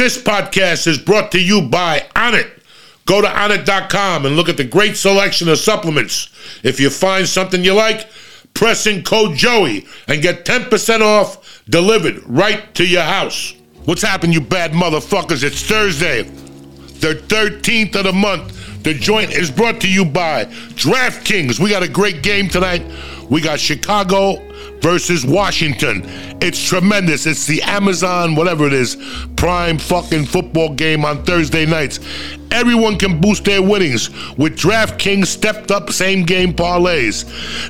This podcast is brought to you by Onnit. Go to onnit.com and look at the great selection of supplements. If you find something you like, press in code Joey and get 10% off delivered right to your house. What's happened, you bad motherfuckers? It's Thursday, the 13th of the month. The joint is brought to you by DraftKings. We got a great game tonight. We got Chicago versus Washington. It's tremendous. It's the Amazon, whatever it is, prime fucking football game on Thursday nights. Everyone can boost their winnings with DraftKings stepped up same game parlays.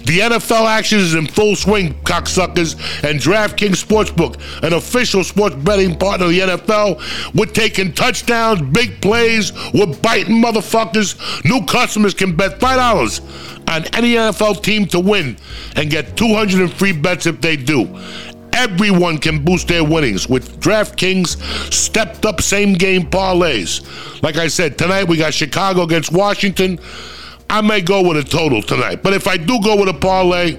The NFL action is in full swing, cocksuckers, and DraftKings Sportsbook, an official sports betting partner of the NFL, we're taking touchdowns, big plays, we're biting motherfuckers. New customers can bet $5 on any NFL team to win and get 200 in free bets if they do. Everyone can boost their winnings with DraftKings stepped up same game parlays. Like I said, tonight we got Chicago against Washington. I may go with a total tonight, but if I do go with a parlay,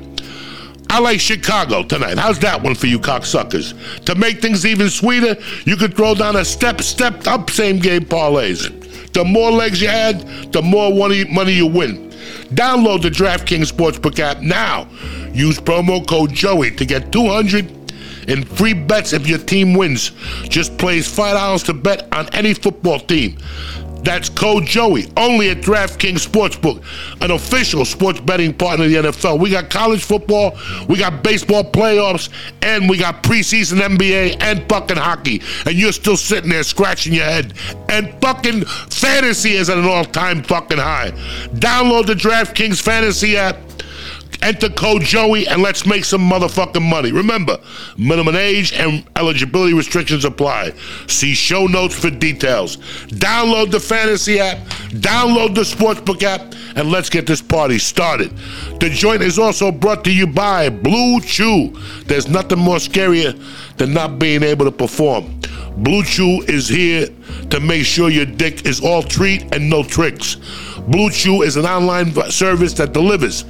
I like Chicago tonight. How's that one for you cocksuckers? To make things even sweeter, you could throw down a step, stepped up same game parlays. The more legs you add, the more money you win. Download the DraftKings Sportsbook app now. Use promo code Joey to get 200 in free bets if your team wins. Just place $5 to bet on any football team. That's code Joey, only at DraftKings Sportsbook, an official sports betting partner of the NFL. We got college football, we got baseball playoffs, and we got preseason NBA and fucking hockey. And you're still sitting there scratching your head. And fucking fantasy is at an all time fucking high. Download the DraftKings Fantasy app Enter code Joey and let's make some motherfucking money. Remember, minimum age and eligibility restrictions apply. See show notes for details. Download the fantasy app, download the sportsbook app, and let's get this party started. The joint is also brought to you by Blue Chew. There's nothing more scarier than not being able to perform. Blue Chew is here to make sure your dick is all treat and no tricks. Blue Chew is an online service that delivers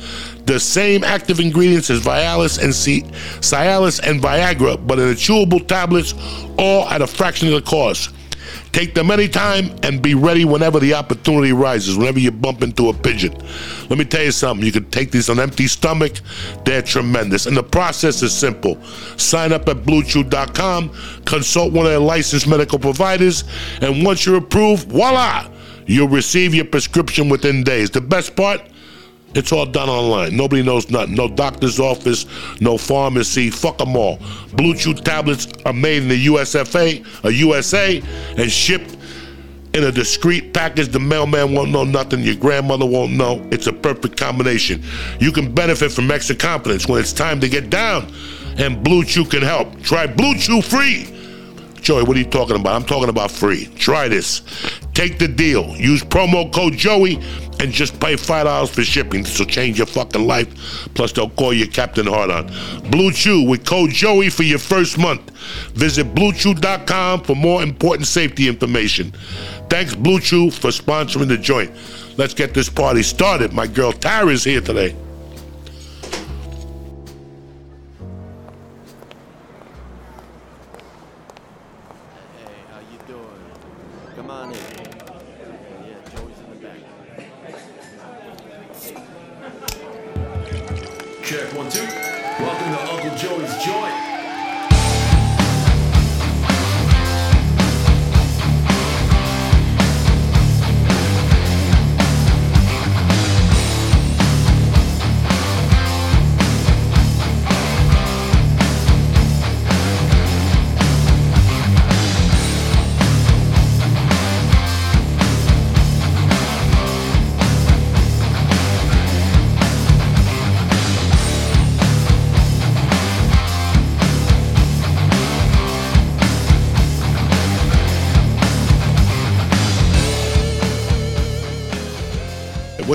the same active ingredients as Vialis and C- Cialis and Viagra, but in chewable tablets, all at a fraction of the cost. Take them anytime and be ready whenever the opportunity arises, whenever you bump into a pigeon. Let me tell you something. You can take these on empty stomach. They're tremendous. And the process is simple. Sign up at bluechew.com, consult one of their licensed medical providers, and once you're approved, voila, you'll receive your prescription within days. The best part, it's all done online. Nobody knows nothing. No doctor's office, no pharmacy. Fuck them all. Blue Chew tablets are made in the USFA, a USA, and shipped in a discreet package. The mailman won't know nothing. Your grandmother won't know. It's a perfect combination. You can benefit from extra confidence when it's time to get down, and Blue Chew can help. Try Blue Chew free. Joey, what are you talking about? I'm talking about free. Try this. Take the deal. Use promo code Joey and just pay five dollars for shipping. This will change your fucking life. Plus, they'll call you Captain Hard on. Blue Chew with code Joey for your first month. Visit BlueChew.com for more important safety information. Thanks, Blue Chew, for sponsoring the joint. Let's get this party started. My girl Tara is here today.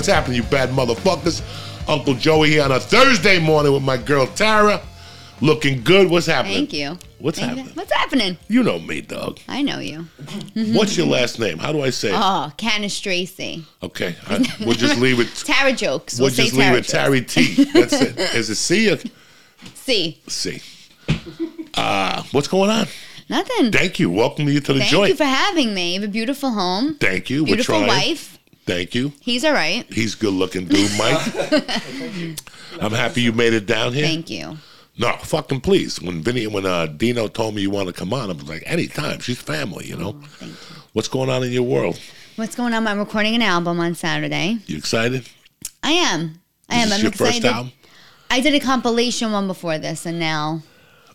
What's happening, you bad motherfuckers? Uncle Joey here on a Thursday morning with my girl Tara. Looking good. What's happening? Thank you. What's Thank happening? You. What's happening? You know me, dog. I know you. What's your last name? How do I say it? Oh, Cannistraci. Okay. I, we'll just leave it. Tara jokes. We'll, We'll, just leave it Tara T. That's it. Is it C or See, C? Uh, what's going on? Nothing. Thank you. Welcome you to the Thank joint. Thank you for having me. You have a beautiful home, Thank you. beautiful wife. Thank you. He's all right. He's good looking dude, Mike. I'm happy you made it down here. Thank you. No, fucking please. When Vinny, when uh, Dino told me you want to come on, I was like, anytime. She's family, you know. Oh, you. What's going on in your world? What's going on? I'm recording an album on Saturday. You excited? I am. I am. Is this I'm your excited. first album? I did a compilation one before this, and now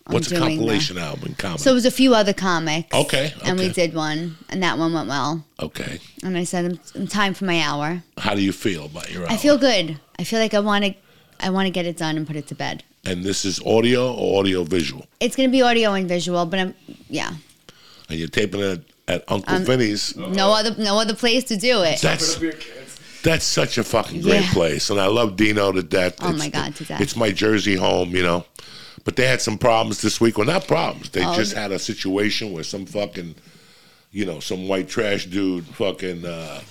What's a doing the- compilation album? Common. So it was a few other comics. Okay, And we did one, and that one went well. okay. And I said, "I'm time for my hour." How do you feel about your album? I feel good. I feel like I want to, I want to get it done and put it to bed. And this is audio or audio visual? It's gonna be audio and visual, but I'm, yeah, And you're taping it at Uncle Um, Vinny's. no other, no other place to do it. That's that's such a fucking great Yeah. place, and I love Dino to death. Oh, It's- my God, to death. It's my Jersey home, you know. But they had some problems this week. Well, not problems. They Oh. just had a situation where some fucking, you know, some white trash dude fucking uh,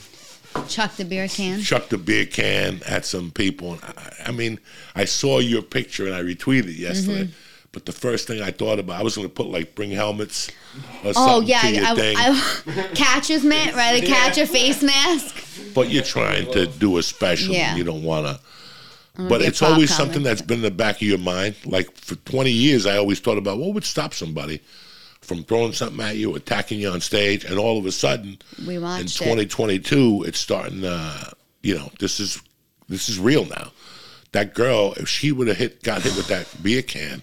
Chuck the beer can. chucked the beer can at some people. And I, I mean, I saw your picture and I retweeted it yesterday. Mm-hmm. But the first thing I thought about, I was going to put like bring helmets or Oh something yeah, to your I, thing. I, catcher's mitt, right? The catcher face mask. but you're trying to do a special. Yeah. You don't want to. I'm gonna But it's always comic. something that's been in the back of your mind. Like for 20 years, I always thought about what would stop somebody from throwing something at you, attacking you on stage, and all of a sudden, We in watched it. 2022, it's starting. Uh, you know, this is this is real now. That girl, if she would have hit, got hit with that beer can,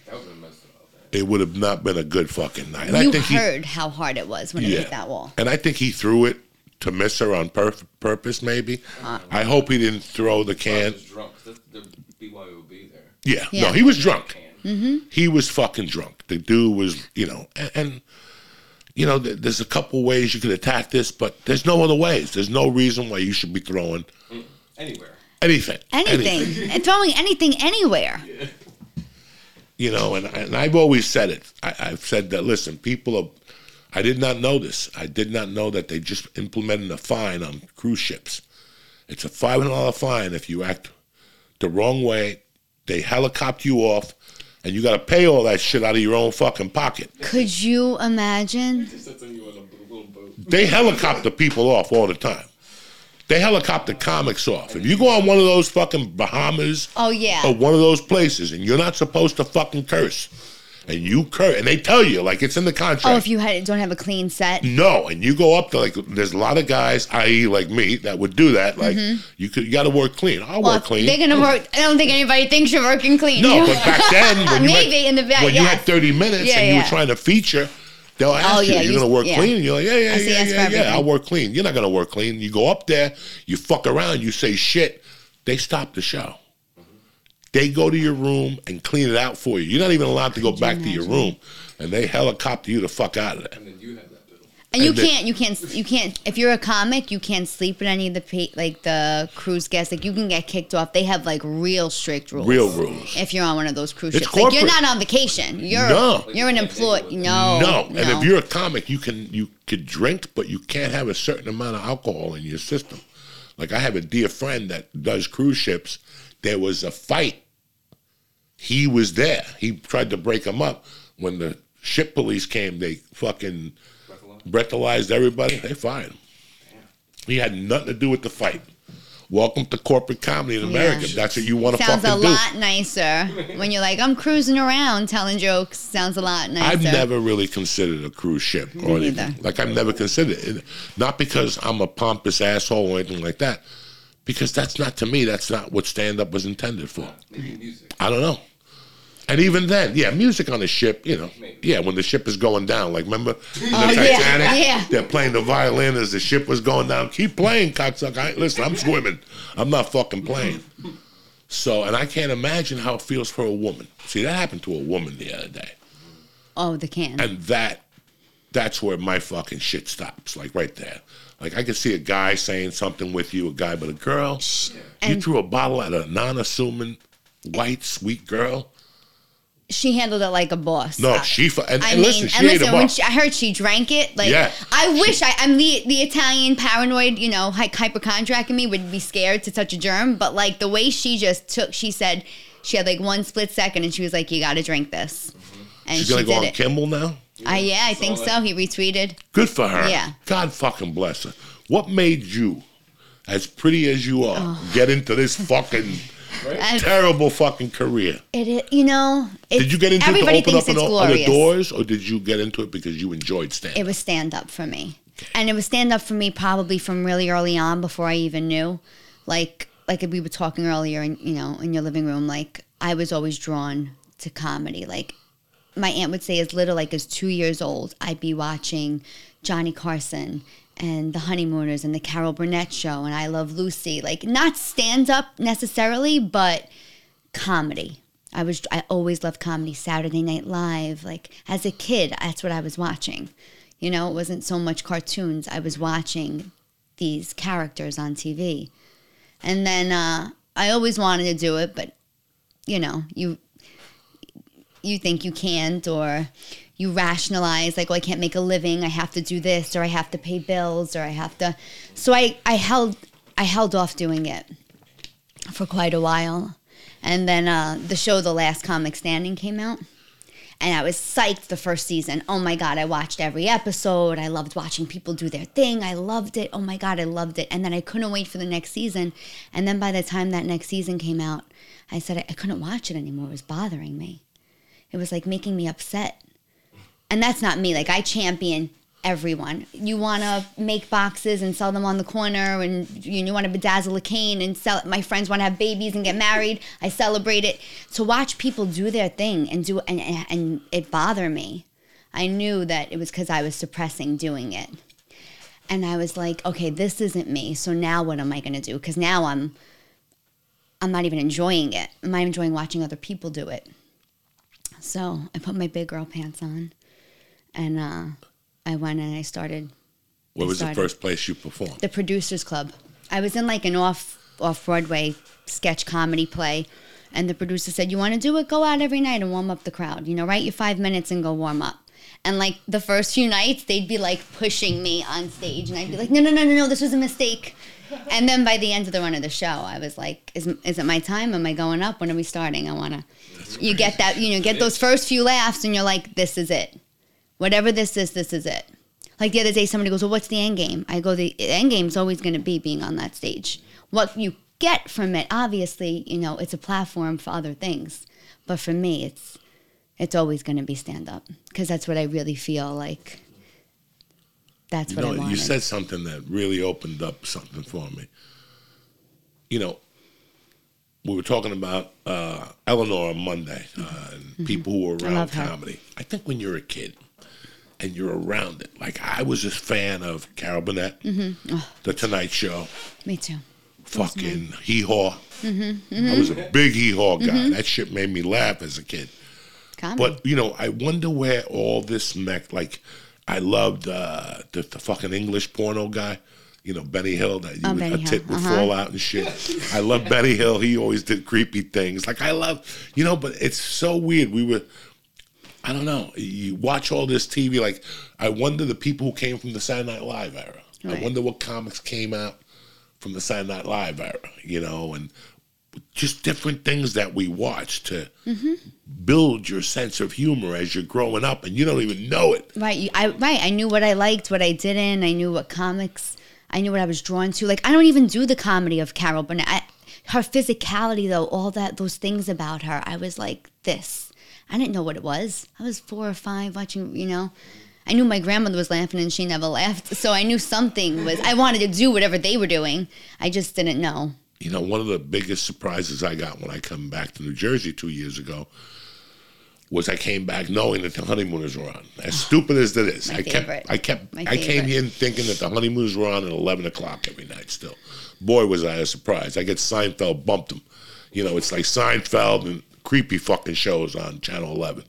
it would have not been a good fucking night. And I You think he, heard how hard it was when it hit that wall. and I think he threw it to miss her on pur- purpose. Maybe. Uh, I hope he didn't throw the can. was drunk. That's the BYOB there. Yeah, Yeah. no, he was drunk. Mm-hmm. He was fucking drunk. The dude was, you know, and, and you know, th- there's a couple ways you could attack this, but there's no other ways. There's no reason why you should be throwing Anywhere. anything, Anything. And throwing anything anywhere. you know. And, and I've always said it. I, I've said that. Listen, people are. I did not know this. I did not know that they just implemented a fine on cruise ships. It's a five hundred dollar fine if you act the wrong way. They helicopter you off, and you got to pay all that shit out of your own fucking pocket. Could you imagine? That's on you on a little boat. They helicopter people off all the time. They helicopter comics off. If you go on one of those fucking Bahamas Oh yeah. or one of those places and you're not supposed to fucking curse, and you curse, and they tell you like it's in the contract. Oh, if you had, don't have a clean set. no, and you go up to like there's a lot of guys, i.e., like me, that would do that. Like you could, you got to work clean. I'll Mm-hmm. Well, work clean. they're gonna work. I don't think anybody thinks you're working clean. no, but back then, when you Maybe had, in the back, when you had 30 minutes Yeah, and you yeah. were trying to feature, they'll ask Oh, you, yeah, "You're you- gonna work yeah. clean?" And you're like, "Yeah, yeah, yeah, yeah, yeah. I'll work clean." You're not gonna work clean. You go up there, you fuck around, you say shit. They stop the show. They go to your room and clean it out for you. You're not even allowed to go back to your room, and they helicopter you the fuck out of there. And then you have that bill. And you And can't, you can't, you can't. If you're a comic, you can't sleep with any of the pa- like the cruise guests. Like you can get kicked off. They have like real strict rules. Real rules. If you're on one of those cruise It's ships, like you're corporate. not on vacation. You're No. you're an employee. No, no, and if you're a comic, you can you could drink, but you can't have a certain amount of alcohol in your system. Like I have a dear friend that does cruise ships. There was a fight. He was there. He tried to break him up. When the ship police came, they fucking breathalyzed everybody. They fired him. He had nothing to do with the fight. Welcome to corporate comedy in America. Yeah. That's what you want to fucking do. sounds a do. lot nicer when you're like, I'm cruising around telling jokes. Sounds a lot nicer. I've never really considered a cruise ship or anything. Like I've never considered it. Not because I'm a pompous asshole or anything like that. Because that's not to me. That's not what stand up was intended for. Music. I don't know. And even then, yeah, music on the ship, you know, Maybe. yeah, when the ship is going down, like remember in the Oh, yeah, Titanic, yeah. they're playing the violin as the ship was going down. Keep playing, cocksucker. I, listen, I'm swimming. I'm not fucking playing. So, and I can't imagine how it feels for a woman. See, that happened to a woman the other day Oh, the can. and that that's where my fucking shit stops like right there like i could see a guy saying something with you a guy but a girl. You threw a bottle at a non-assuming white sweet girl? She handled it like a boss. no she fu- and, I and mean, listen she and ate listen, him when up she, I heard she drank it, like Yeah. I wish I, I'm the the Italian paranoid, you know, hy- hypochondriac in me would be scared to touch a germ, but like the way she just took, she said she had like one split second, and she was like, "You got to drink this," mm-hmm. and she's she gonna did go on it. Kimmel now Uh, I yeah, I think so. He retweeted. Good for her. Yeah. God fucking bless her. What made you, as pretty as you are, Oh. get into this fucking I- terrible fucking career? It, it you know. It, Did you get into it to open up an- other doors, or did you get into it because you enjoyed stand? It was stand up for me. And it was stand up for me probably from really early on before I even knew. Like like we were talking earlier in you know, in your living room, like I was always drawn to comedy. Like my aunt would say as little like as two years old, I'd be watching Johnny Carson and the Honeymooners and the Carol Burnett show and I Love Lucy. Like not stand up necessarily, but comedy. I was I always loved comedy, Saturday Night Live. Like as a kid, that's what I was watching. You know, it wasn't so much cartoons. I was watching these characters on TV. And then uh, I always wanted to do it, but you know, you you think you can't or you rationalize like, oh, I can't make a living. I have to do this or I have to pay bills or I have to. So I, I held I held off doing it for quite a while. And then uh, the show The Last Comic Standing came out. And I was psyched the first season. Oh my God, I watched every episode. I loved watching people do their thing. I loved it. Oh my God, I loved it. And then I couldn't wait for the next season. And then by the time that next season came out, I said I, I couldn't watch it anymore. It was bothering me. It was like making me upset. And that's not me. Like, I champion everyone. You want to make boxes and sell them on the corner, and you, you want to bedazzle a cane and sell. My friends want to have babies and get married. I celebrate it. To watch people do their thing and do and and it bother me. I knew that it was because I was suppressing doing it, and I was like, okay, this isn't me. So now what am I going to do? Because now I'm. I'm not even enjoying it. I'm not enjoying watching other people do it. So I put my big girl pants on, and uh, I went and I started What I was the first place you performed? the producers club. I was in like an off off Broadway sketch comedy play, and the producer said, "You want to do it? Go out every night and warm up the crowd. You know, write your five minutes and go warm up." And like the first few nights, they'd be like pushing me on stage, and I'd be like, "No, no, no, no, no, this was a mistake." And then by the end of the run of the show, I was like, "Is is it my time? Am I going up? When are we starting? I want to." You get that, you know, get those first few laughs, and you're like, "This is it. Whatever this is, this is it." Like the other day, somebody goes, "Well, what's the end game?" I go, "The end game's always going to be being on that stage. What you get from it, obviously, you know, it's a platform for other things, but for me, it's it's always going to be stand up because that's what I really feel like. That's You what I wanted. you said something that really opened up something for me. You know, we were talking about uh, Eleanor on Monday uh, and people who were Mm-hmm. I around her. comedy. I think when you're a kid and you're around it, like I was a fan of Carol Burnett, Mm-hmm. Oh. The Tonight Show, me too. fucking hee haw. Mm-hmm, I was a big hee haw guy. That shit made me laugh as a kid. Comedy. But you know, I wonder where all this mech. Like, I loved uh, the, the fucking English porno guy. You know, Benny Hill. That you Oh, would, Benny a Hill, tit would uh-huh. fall out and shit. I love Benny Hill. He always did creepy things. Like I love, you know. But it's so weird. We were. I don't know. You watch all this TV. Like, I wonder the people who came from the Saturday Night Live era. I wonder what comics came out from the Saturday Night Live era. You know, and just different things that we watch to build your sense of humor as you're growing up, and you don't even know it. Right. I right. I knew what I liked, what I didn't. I knew what comics. I knew what I was drawn to. Like I don't even do the comedy of Carol Burnett. I, her physicality, though, all that those things about her, I was like this. I didn't know what it was. I was four or five watching. You know, I knew my grandmother was laughing and she never laughed, so I knew something was. I wanted to do whatever they were doing. I just didn't know. You know, one of the biggest surprises I got when I come back to New Jersey two years ago was I came back knowing that the honeymooners were on. As stupid as that is, My I kept. I kept, My I came favorite. here thinking that the honeymooners were on at eleven o'clock every night. Still, boy, was I a surprise. I get Seinfeld bumped them. You know, it's like Seinfeld and creepy fucking shows on Channel Eleven.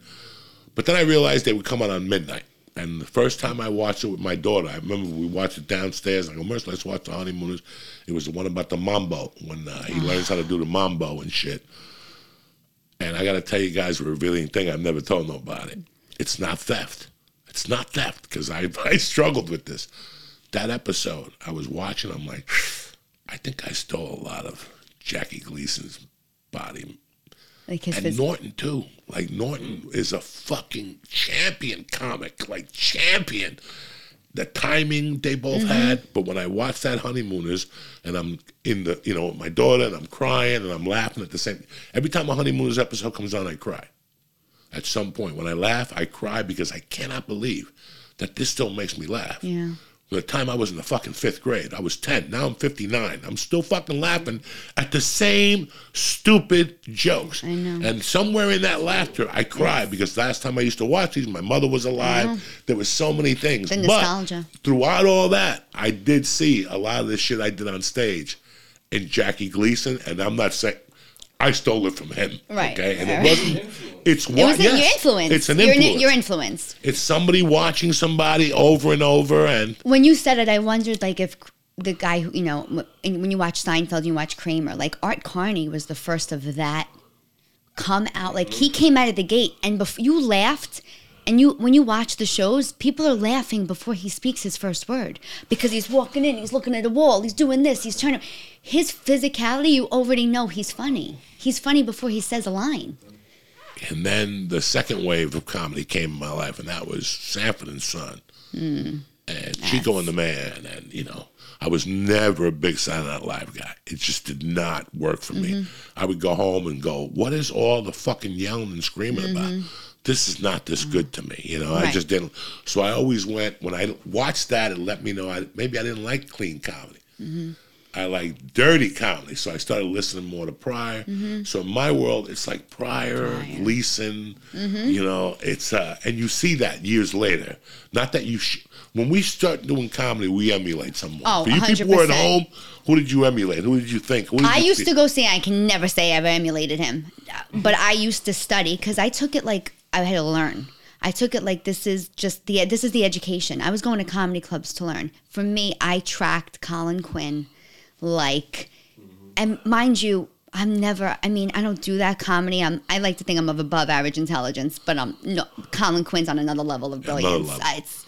But then I realized they would come on on midnight. And the first time I watched it with my daughter, I remember we watched it downstairs. I go, Merce, let's watch the honeymooners. It was the one about the mambo when uh, he learns how to do the mambo and shit. And I got to tell you guys a revealing thing I've never told nobody. It's not theft. It's not theft because I, I struggled with this. That episode, I was watching. I'm like, I think I stole a lot of Jackie Gleason's body Like his and phys- Norton too. Like Norton is a fucking champion comic, like champion. The timing they both Mm-hmm. had, but when I watch that honeymooners and I'm in the, you know, with my daughter and I'm crying and I'm laughing at the same. Every time a honeymooners episode comes on, I cry. At some point, when I laugh, I cry because I cannot believe that this still makes me laugh. Yeah. From the time I was in the fucking fifth grade, I was 10. Now I'm 59. I'm still fucking laughing at the same stupid jokes. I know. And somewhere in that laughter, I cried because last time I used to watch these, my mother was alive. Uh-huh. There was so many things. The But nostalgia. throughout all that, I did see a lot of the shit I did on stage in Jackie Gleason, and I'm not saying. I stole it from him, Right, okay, and right. it wasn't. It's It what was yes, your influence. It's an You're in- influence. Your influence. it's somebody watching somebody over and over, and When you said it, I wondered like if the guy who you know when you watch Seinfeld, you watch Kramer. Like Art Carney was the first of that come out. Like he came out of the gate, and before you laughed. And you, when you watch the shows, people are laughing before he speaks his first word because he's walking in, he's looking at a wall, he's doing this, he's trying to. His physicality, you already know he's funny. He's funny before he says a line. And then the second wave of comedy came in my life, and that was Sanford and Son, hmm. and Chico and the Man, and you know, I was never a big Saturday Night Live guy. It just did not work for me. Mm-hmm. I would go home and go, "What is all the fucking yelling and screaming about?" Mm-hmm. This is not this good to me, you know. I just didn't. So I always went when I watched that. It let me know I maybe I didn't like clean comedy. I like dirty comedy, so I started listening more to Pryor. So in my world, it's like Pryor, Mm-hmm. Leeson. You know, it's uh, and you see that years later. Not that you. Sh- when we start doing comedy, we emulate someone. Oh, For you people who are at home, who did you emulate? Who did you think? Did I you used to go see. I can never say I ever emulated him, but I used to study because I took it like I had to learn. I took it like this is just the this is the education. I was going to comedy clubs to learn. For me, I tracked Colin Quinn, like, and mind you, I'm never. I mean, I don't do that comedy. I'm. I like to think I'm of above average intelligence, but um, no, Colin Quinn's on another level of brilliance. level. It's,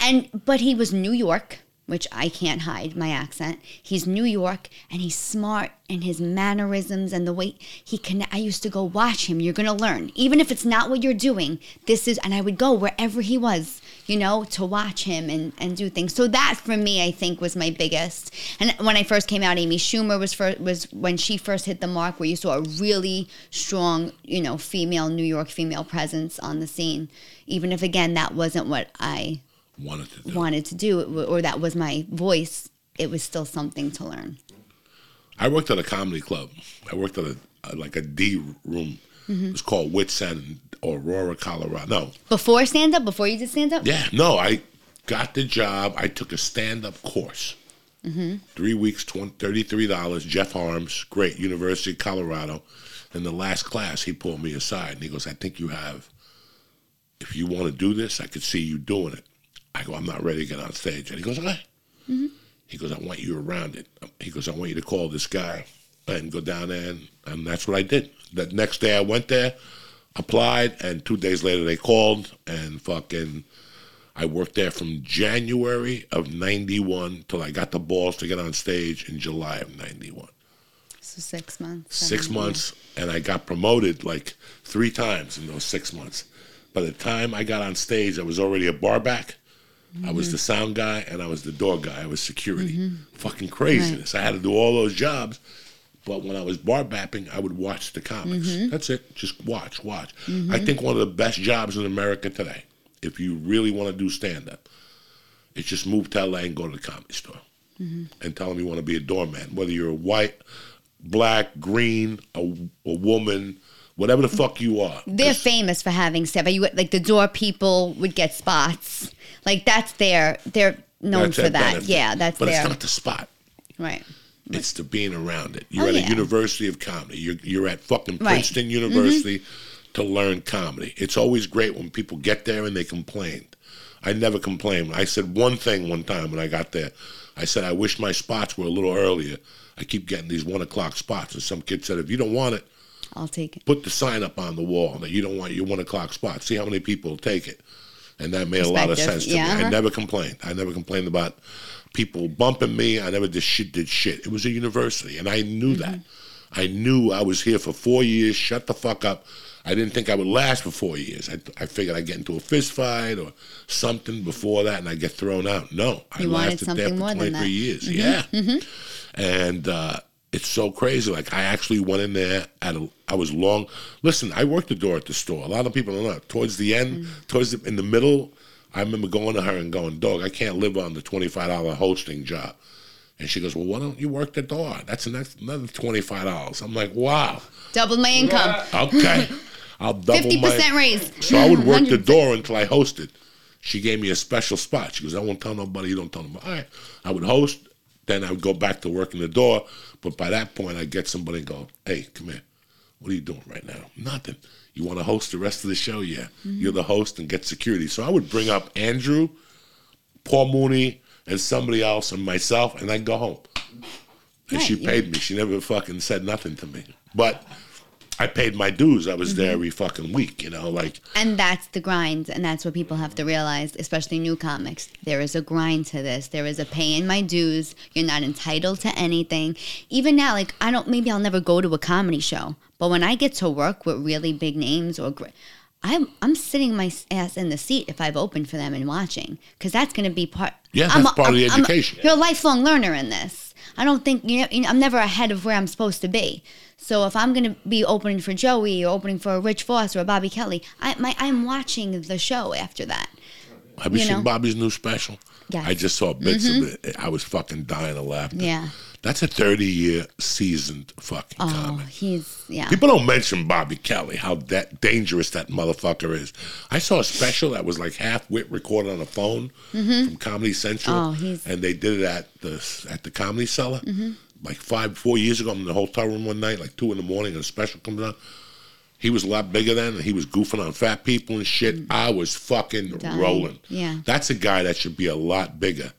and but he was New York, which I can't hide my accent. He's New York, and he's smart, and his mannerisms and the way he can. I used to go watch him. You're gonna learn, even if it's not what you're doing. This is, and I would go wherever he was, you know, to watch him and and do things. So that for me, I think, was my biggest. And when I first came out, Amy Schumer was first, was when she first hit the mark, where you saw a really strong, you know, female New York female presence on the scene. Even if again that wasn't what I wanted to do. wanted to do or that was my voice it was still something to learn I worked at a comedy club. I worked at a, a like a D room. Mm-hmm. It was called Wits End, Aurora, Colorado. No, before stand up before you did stand up Yeah, no, I got the job. I took a stand up course. Three weeks, 20, $33. Jeff Harms, great, University of Colorado. In the last class, he pulled me aside and he goes, I think you have, if you want to do this, I could see you doing it. I go, I'm not ready to get on stage. And he goes, okay. Mm-hmm. He goes, I want you around it. He goes, I want you to call this guy and go down there. And, and that's what I did. That next day I went there, applied, and two days later they called and fucking. I worked there from January of 91 till I got the balls to get on stage in July of 91. so six months Six months, and I got promoted like three times in those six months. By the time I got on stage, I was already a bar back. I was the mm-hmm. sound guy and I was the door guy. I was security. Mm-hmm. Fucking craziness. I had to do all those jobs. But when I was bar bapping, I would watch the comics. Mm-hmm. That's it. Just watch, watch. I think one of the best jobs in America today, if you really want to do stand up, is just move to LA and go to the comedy store and tell them you want to be a doorman. Whether you're a white, black, green, a, a woman, whatever the fuck you are. They're famous for having stuff you like the door people would get spots like that's their they're known that's for that benefit. yeah that's But their it's not the spot. right It's the being around it. You're Oh, at yeah. a university of comedy. You're, you're at fucking Right. Mm-hmm. Princeton University to learn comedy. It's always great when people get there and they complain. I never complained. I said one thing one time when I got there. I said, I wish my spots were a little earlier. I keep getting these one o'clock spots. And some kid said, if you don't want it, i'll take it put the sign up on the wall that you don't want your one o'clock spot. See how many people take it. And that made a lot of sense to Yeah, me. I never complained. I never complained about people bumping me. I never did shit did shit. It was a university and I knew that. I knew I was here for four years. Shut the fuck up. I didn't think I would last for four years. I, I figured I'd get into a fist fight or something before that, and I would get thrown out. No, I You lasted there for more 23 that. Mm-hmm. years. Yeah, and uh, it's so crazy. Like I actually went in there at a, I was long. Listen, I worked the door at the store. A lot of people don't know. Towards the end, Mm. towards the, in the middle, I remember going to her and going, "Dog, I can't live on the twenty five dollar hosting job." And she goes, "Well, why don't you work the door? That's another twenty five dollars." I'm like, "Wow, Double my income. okay, I'll double Fifty my." percent raise. So I would work the 100%. door until I hosted. She gave me a special spot. She goes, I won't tell nobody, you don't tell nobody. All right. I would host, then I would go back to working the door. But by that point, I'd get somebody and go, hey, come here. What are you doing right now? Nothing. You want to host the rest of the show? Yeah. Mm-hmm. You're the host and get security. So I would bring up Andrew, Paul Mooney, and somebody else and myself, and I'd go home. And she Right, paid me. She never fucking said nothing to me. But I paid my dues. I was there mm-hmm. every fucking week, you know, like And that's the grind, and that's what people have to realize, especially new comics. There is a grind to this. There is a paying my dues. You're not entitled to anything. Even now, like I don't. Maybe I'll never go to a comedy show, but when I get to work with really big names or. Gr- I'm I'm sitting my ass in the seat if I've opened for them and watching because that's going to be part. Yeah, I'm that's part of the I'm education. you're a lifelong learner in this. I don't think you know, I'm never ahead of where I'm supposed to be. So if I'm going to be opening for Joey or opening for Rich Voss or a Bobby Kelly, I my, I'm watching the show after that. Have you, You seen know? Bobby's new special? Yes. Mm-hmm. I just saw bits of it. I was fucking dying to laugh. Yeah. That's a 30 year seasoned fucking Oh, comic. he's yeah. People don't mention Bobby Kelly, how that dangerous that motherfucker is. I saw a special that was like half wit recorded on a phone from Comedy Central. Mm-hmm. Oh, he's- Mm-hmm. and they did it at the at the Comedy Cellar like five, four years ago. I'm in the hotel room one night, like two in the morning, and a special comes on. He was a lot bigger then, and he was goofing on fat people and shit. I was fucking. Dying. rolling. Yeah. That's a guy that should be a lot bigger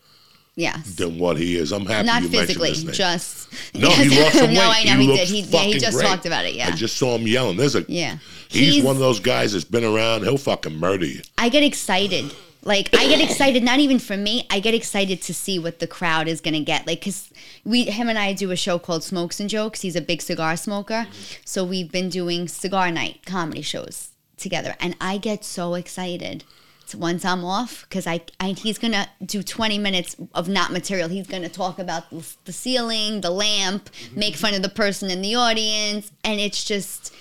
yes. than what he is. I'm happy Not you physically, mentioned his name. just No, he lost some weight. no, I know he, did. He, yeah, he just great. talked about it. Yeah. I just saw him yelling. There's a Yeah. He's, He's- one of those guys that's been around. He'll fucking murder you. I get excited. Like I get excited, not even for me. I get excited to see what the crowd is gonna get. Like, cause we, him and I do a show called Smokes and Jokes. He's a big cigar smoker, so we've been doing cigar night comedy shows together, and I get so excited. So once I'm off, because I, I he's gonna do 20 minutes of not material. He's gonna talk about the, the ceiling, the lamp, make fun of the person in the audience, and it's just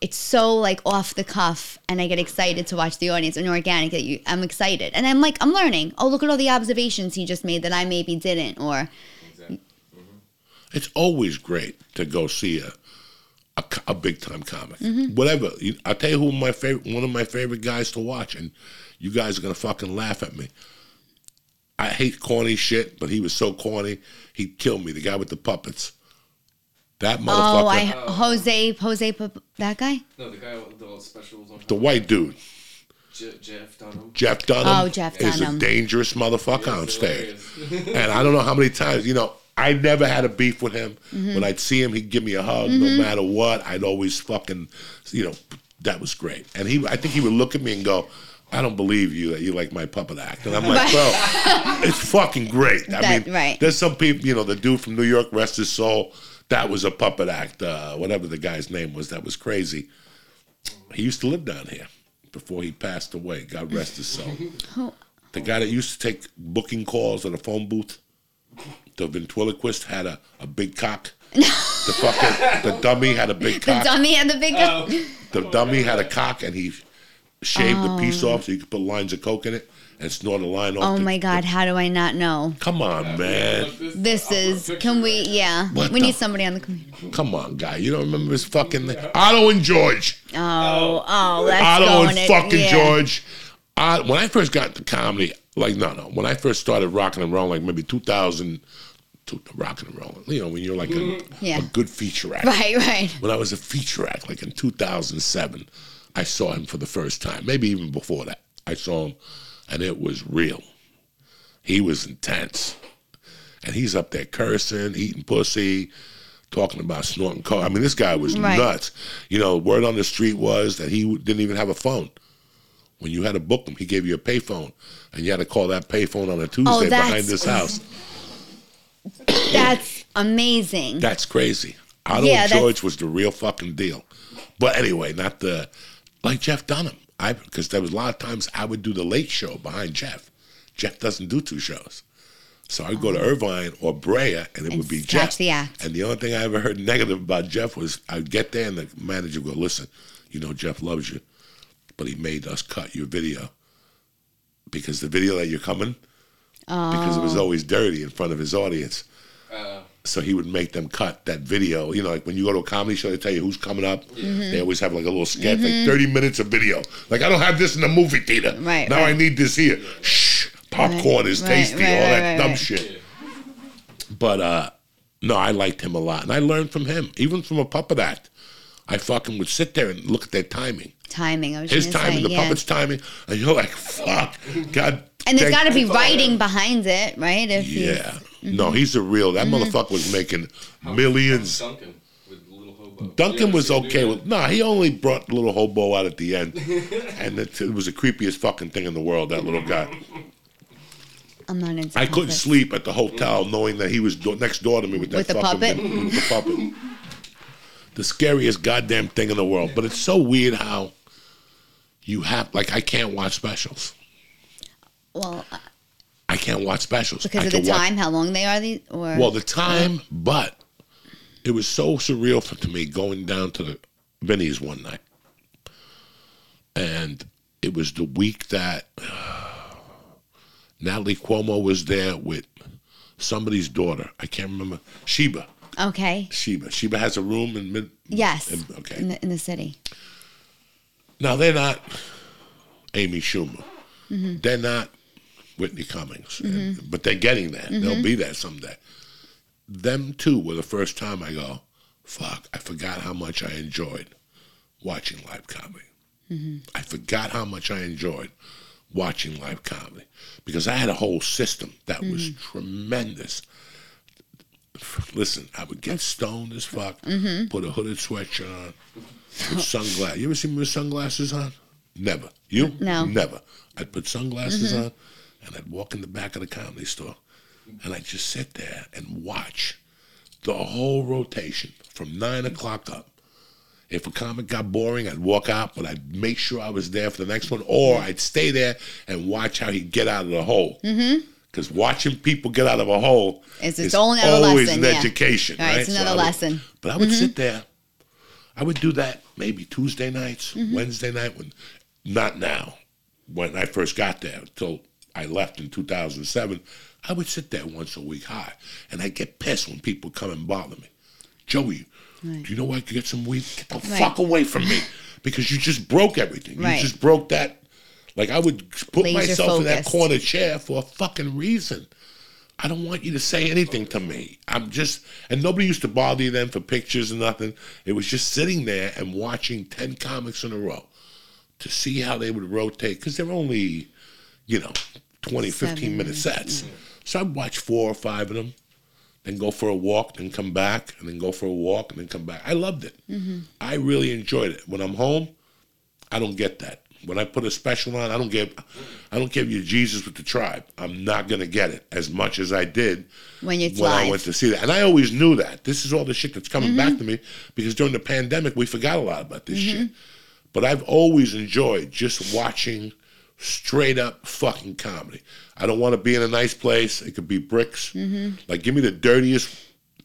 it's so like off the cuff and I get excited to watch the audience and organic that you I'm excited. And I'm like I'm learning. Oh, look at all the observations he just made that I maybe didn't or It's always great to go see a a, a big time comic. Mm-hmm. Whatever. I'll tell you who my favorite one of my favorite guys to watch, and you guys are gonna fucking laugh at me. I hate corny shit, but he was so corny, he'd kill me. The guy with the puppets. That motherfucker. Oh, I Jose Jose that guy? No, the guy with the specials on the white dude. Je- Jeff Dunham. Jeff Dunham Oh, Jeff Dunham. is a dangerous motherfucker on stage. And I don't know how many times, you know, I never had a beef with him. Mm-hmm. When I'd see him, he'd give me a hug no matter what. I'd always fucking, you know, that was great. And he, I think he would look at me and go, I don't believe you that you like my puppet act. And I'm like, bro, it's fucking great. I That- mean, right. there's some people, you know, the dude from New York, rest his soul, that was a puppet act. Uh, whatever the guy's name was, that was crazy. He used to live down here before he passed away. God rest his soul. Who The guy that used to take booking calls at a phone booth, the ventriloquist had a, a big cock. the fucking the dummy had a big the cock. dummy had the big the dummy had a cock and he shaved the piece off so you could put lines of coke in it and snort a line off. Oh the- my god, how do I not know? Come on, man. This is can we yeah. What we the- need somebody on the community. Come on, guy. You don't remember his fucking Otto and George. Oh, oh, that's Otto going and it- fucking yeah. George. Uh, when I first got into comedy, like no, no. When I first started rocking and rolling, like maybe 2000, to, rocking and rolling. You know, when you're like a, Yeah. a good feature act. Right, right. When I was a feature act, like in 2007, I saw him for the first time. Maybe even before that, I saw him, and it was real. He was intense, and he's up there cursing, eating pussy, talking about snorting coke. I mean, this guy was Right. nuts. You know, word on the street was that he didn't even have a phone. When you had to book him, he gave you a payphone, and you had to call that payphone on a oh, Tuesday Oh, behind this house. That's amazing. That's crazy. Otto Yeah, George was the real fucking deal. But anyway, not the like Jeff Dunham. I because there was a lot of times I would do the late show behind Jeff. Jeff doesn't do two shows. So I'd go to oh. Irvine or Brea and it Oh. And would be Jeff. the act. And the only thing I ever heard negative about Jeff was I'd get there and the manager would go, Listen, you know Jeff loves you, but he made us cut your video. Because the video that you're coming, because it was Oh. always dirty in front of his audience so he would make them cut that video. You know, like when you go to a comedy show, they tell you who's coming up. They always have like a little sketch, like thirty minutes of video. Like I don't have this in the movie theater. Right, now, right. I need this here. Shh, popcorn is Right, tasty. right, all that dumb shit. But uh, no, I liked him a lot, and I learned from him, even from a puppet act. I fucking would sit there and look at their timing, Timing. I was his timing, say, the yeah. puppet's timing, and you're like, fuck, God. And there's got to be writing behind it, right? If he's- Yeah. Mm-hmm. No, he's a real. That mm-hmm. motherfucker was making millions. Duncan with Little Hobo. Duncan was okay him with. Nah, he only brought the little hobo out at the end, and it, it was the creepiest fucking thing in the world. That little guy. I'm not into. I couldn't puppets. sleep at the hotel mm. knowing that he was do- next door to me with that With the fucking puppet? thing, with the puppet. The scariest goddamn thing in the world. But it's so weird how you have like I can't watch specials. Well, uh, I can't watch specials because I of the watch- time, how long they are. These or Well, the time, but it was so surreal for, to me going down to the Vinny's one night. And it was the week that Natalie Cuomo was there with somebody's daughter. I can't remember. Sheba. okay. Sheba. Sheba has a room in mid. Yes. in- okay. In the, in the city. Now, they're not Amy Schumer. Mm-hmm. They're not Whitney Cummings. And- but they're getting that. Mm-hmm. They'll be there someday. Them two were the first time I go, fuck, I forgot how much I enjoyed watching live comedy. Mm-hmm. I forgot how much I enjoyed watching live comedy because I had a whole system that was Mm-hmm. tremendous. Listen, I would get stoned as fuck, Mm-hmm. put a hooded sweatshirt on, with sunglasses. You ever see me with sunglasses on? Never. You? No. Never. I'd put sunglasses on and I'd walk in the back of the comedy store and I'd just sit there and watch the whole rotation from nine o'clock up. If a comic got boring, I'd walk out, but I'd make sure I was there for the next one, or mm-hmm. I'd stay there and watch how he'd get out of the hole. Mm-hmm. Because watching people get out of a hole It's is its own always lesson, an yeah. education, Right, right? it's So another would- lesson. But I would mm-hmm. sit there. I would do that maybe Tuesday nights, Wednesday night, when not now. When I first got there, until I left in 2007, I would sit there once a week high, and I'd get pissed when people come and bother me. Joey, do you know where I could get some weed? Get the Right. fuck away from me, because you just broke everything. Right. You just broke that. Like I would put Laser myself in that corner chair for a fucking reason. I don't want you to say anything to me. I'm just, and nobody used to bother you then for pictures and nothing. It was just sitting there and watching 10 comics in a row to see how they would rotate, because they're only, you know, 20, 15 minute sets. So I'd watch four or five of them, then go for a walk, then come back, and then go for a walk, and then come back. I loved it. I really enjoyed it. When I'm home, I don't get that. When I put a special on, I don't give, I don't give you Jesus with the tribe. I'm not gonna get it as much as I did When when I went to see that. And I always knew that. This is all the shit that's coming back to me because during the pandemic we forgot a lot about this shit. But I've always enjoyed just watching straight up fucking comedy. I don't want to be in a nice place. It could be bricks. Mm-hmm. Like give me the dirtiest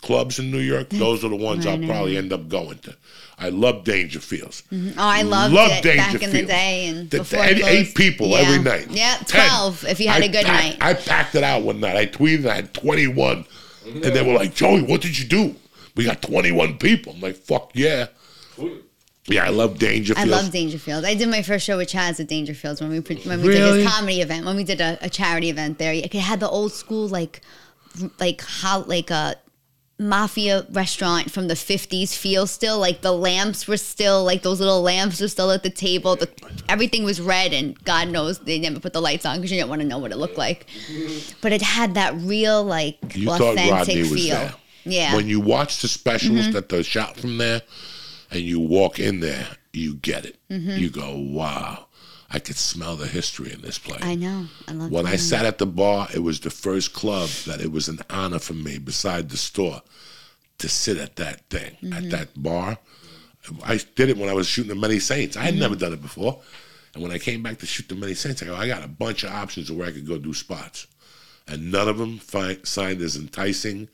clubs in New York. Those are the ones I'll probably end up going to. I love Dangerfields. Mm-hmm. Oh, I loved Love it back in the day and The- before eight, it eight people Yeah. every night. Yeah, 10. twelve if you had I a good packed- night. I packed it out one night. I tweeted I had 21. And they were like, Joey, what did you do? We got 21 people. I'm like, fuck yeah. Yeah, I love Dangerfield. I love Dangerfield. I did my first show with Chaz at Dangerfields when we when we did Really? his comedy event when we did a, a charity event there. It had the old school like like how like a mafia restaurant from the 50s feel still like the lamps were still like those little lamps were still at the table the, everything was red and god knows they never put the lights on because you didn't want to know what it looked like but it had that real like You thought authentic Rodney was feel there. yeah When you watch the specials Mm-hmm. that they shot from there and you walk in there, you get it. Mm-hmm. You go, wow, I could smell the history in this place. i know i love When I sat at the bar, it was the first club that it was an honor for me, beside the store, to sit at that thing, at that bar. I did it when I was shooting the Many Saints. I had never done it before. And when I came back to shoot the Many Saints, I go, I got a bunch of options of where I could go do spots. And none of them fi- signed as enticing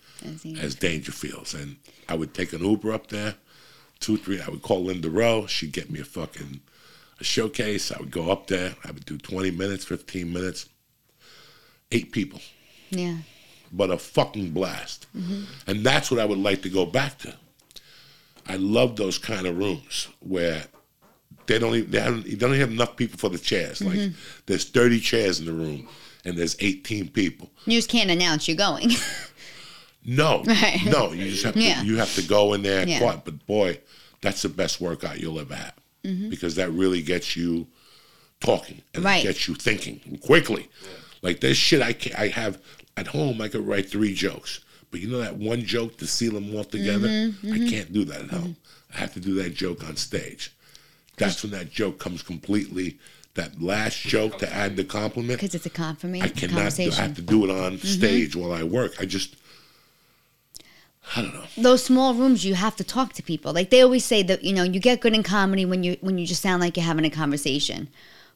as Dangerfields. And I would take an Uber up there, two, three. I would call Linda Rowe. She'd get me a fucking a showcase. I would go up there. I would do 20 minutes, 15 minutes. Eight people Yeah. but a fucking blast. Mm-hmm. And that's what I would like to go back to. I love those kind of rooms where they don't even they, haven't, they don't even have enough people for the chairs. Like mm-hmm. there's 30 chairs in the room and there's 18 people. You just can't announce you're going. No, Right. no, you just have to Yeah. you have to go in there. Yeah. quiet. But boy, that's the best workout you'll ever have because that really gets you talking and Right. it gets you thinking quickly. Like this shit I can, I have at home. I could write three jokes, but you know that one joke to seal them all together. Mm-hmm, I can't do that at home. I have to do that joke on stage. That's when that joke comes completely. That last joke to add the compliment. Because it's a confirmation. I cannot. Do, I. Mm-hmm. have to do it on stage while I work. I just. Know. those small rooms you have to talk to people. Like they always say that you know you get good in comedy when you when you just sound like you're having a conversation.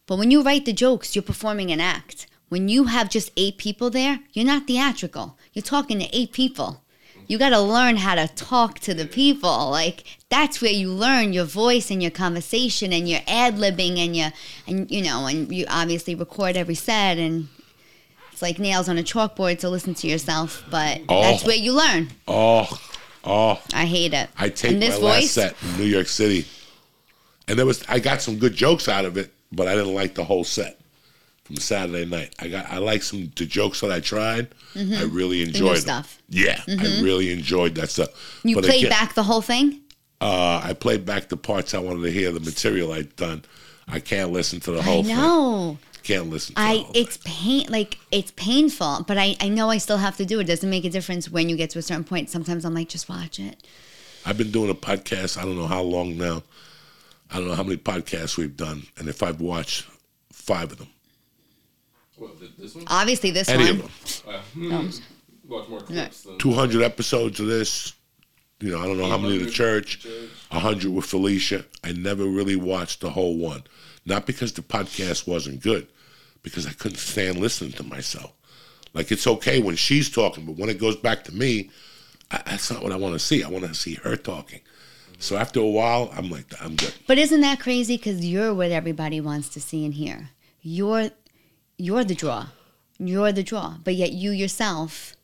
But when you write the jokes you're performing an act. When you have just eight people there you're not theatrical. You're talking to eight people. You got to learn how to talk to the people. Like that's where you learn your voice and your conversation and your ad-libbing and your and you know and you obviously record every set and it's like nails on a chalkboard to listen to yourself but that's Oh. where you learn Oh, oh! I hate it. I take and my this last set in New York City, and there was I got some good jokes out of it, but I didn't like the whole set from Saturday night. I got I like some the jokes that I tried. I really enjoyed stuff. Yeah, I really enjoyed that stuff. You But played again, back the whole thing. Uh, I played back the parts I wanted to hear, the material I'd done. I can't listen to the whole I whole thing. Know. Can't listen. To I whole it's pain like it's painful, but I I know I still have to do it. It doesn't make a difference when you get to a certain point. Sometimes I'm like, just watch it. I've been doing a podcast. I don't know how long now. I don't know how many podcasts we've done, and if I've watched five of them, What, this one? Obviously, this any one. of them, Uh. Watch more clips than. two hundred episodes of this. You know, I don't know how many of the church, church. a hundred with Felicia. I never really watched the whole one, not because the podcast wasn't good, because I couldn't stand listening to myself. Like it's okay when she's talking, but when it goes back to me, I, that's not what I want to see. I want to see her talking. So after a while, I'm like, I'm good. But isn't that crazy? Because you're what everybody wants to see and hear. You're you're the draw. You're the draw. But yet you yourself.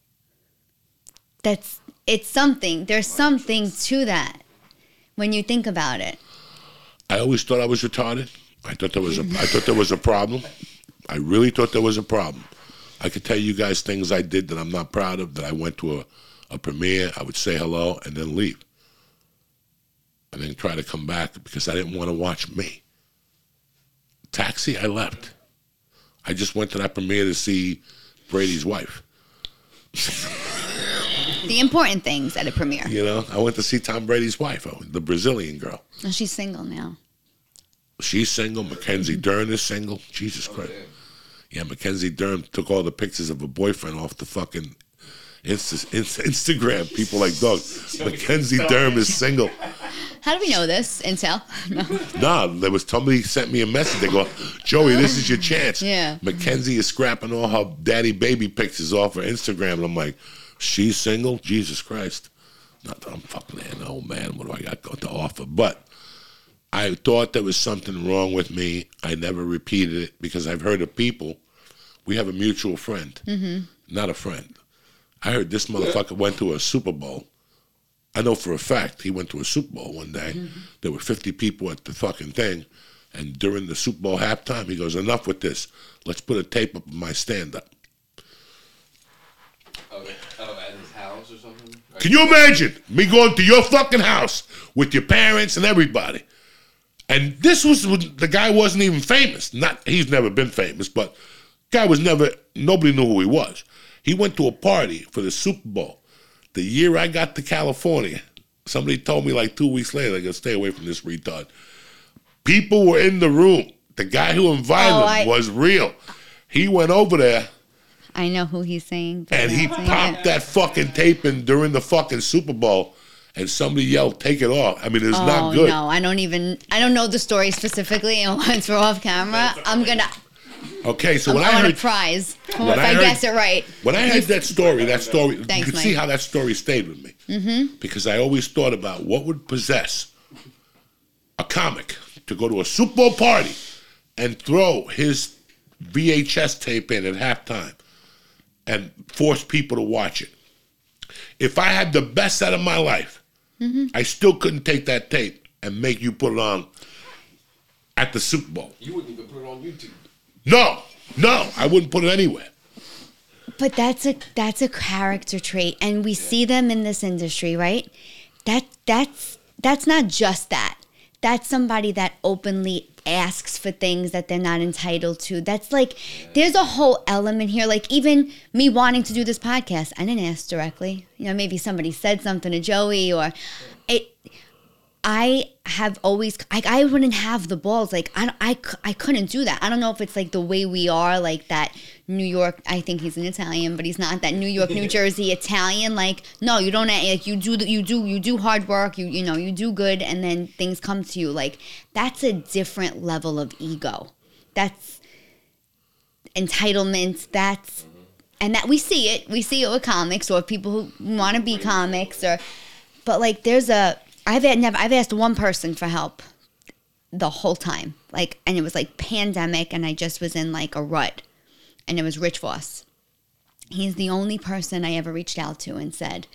That's it's something. There's something to that when you think about it. I always thought I was retarded. I thought there was a I thought there was a problem. I really thought there was a problem. I could tell you guys things I did that I'm not proud of. That I went to a, a premiere, I would say hello and then leave, and then try to come back because I didn't want to watch me. Taxi, I left. I just went to that premiere to see Brady's wife. The important things at a premiere. You know, I went to see Tom Brady's wife, oh, the Brazilian girl. Oh, she's single now. She's single. Mackenzie Dern is single. Jesus oh, Christ. Yeah, Mackenzie Dern took all the pictures of her boyfriend off the fucking Insta- Insta- Instagram. People like, dog, Mackenzie Dern is single. How do we know this? Intel? No. Nah, there was somebody sent me a message. They go, Joey, this is your chance. Yeah. Mackenzie is scrapping all her daddy baby pictures off her Instagram. And I'm like, she's single? Jesus Christ. Not that I'm fucking an old man. What do I got to offer? But I thought there was something wrong with me. I never repeated it because I've heard of people. We have a mutual friend, mm-hmm. not a friend. I heard this motherfucker went to a Super Bowl. I know for a fact he went to a Super Bowl one day. Mm-hmm. There were 50 people at the fucking thing. And during the Super Bowl halftime, he goes, Enough with this. Let's put a tape up of my stand up. Oh, oh, at his house or something? Can you imagine me going to your fucking house with your parents and everybody? And this was when the guy wasn't even famous. Not he's never been famous, but guy was never nobody knew who he was. He went to a party for the Super Bowl. The year I got to California, somebody told me like two weeks later, they go, stay away from this retard. People were in the room. The guy who invited Oh, him I- was real. He went over there I know who he's saying. and he popped it. that fucking tape in during the fucking Super Bowl, and somebody yelled, "Take it off!" I mean, it's Oh not good. no, I don't even. I don't know the story specifically, and once we're off camera, I'm gonna. Okay, so I'm, when I I want a heard prize if I I, heard- guess it right. when I heard that story, that story, Thanks, you could Mike. see how that story stayed with me. Mm-hmm. Because I always thought about what would possess a comic to go to a Super Bowl party and throw his VHS tape in at halftime and force people to watch it. If I had the best set of my life, Mm-hmm. I still couldn't take that tape and make you put it on at the Super Bowl. You wouldn't even put it on YouTube. No, no, I wouldn't put it anywhere. But that's a that's a character trait, and we see them in this industry, right? That that's that's not just that. That's somebody that openly asks for things that they're not entitled to. That's like there's a whole element here. Like even me wanting to do this podcast, I didn't ask directly. You know, maybe somebody said something to Joey, or. I have always I, I wouldn't have the balls like I, I I couldn't do that. I don't know if it's like the way we are like that New York I think he's an Italian but he's not that New York New Jersey Italian like no you don't eh, like you do you do you do hard work you you know you do good and then things come to you like that's a different level of ego. That's entitlement that's and that we see it we see it with comics or people who want to be comics or but like there's a I've had never I've asked one person for help the whole time. Like and it was like pandemic and I just was in like a rut. And it was Rich Voss. He's the only person I ever reached out to and said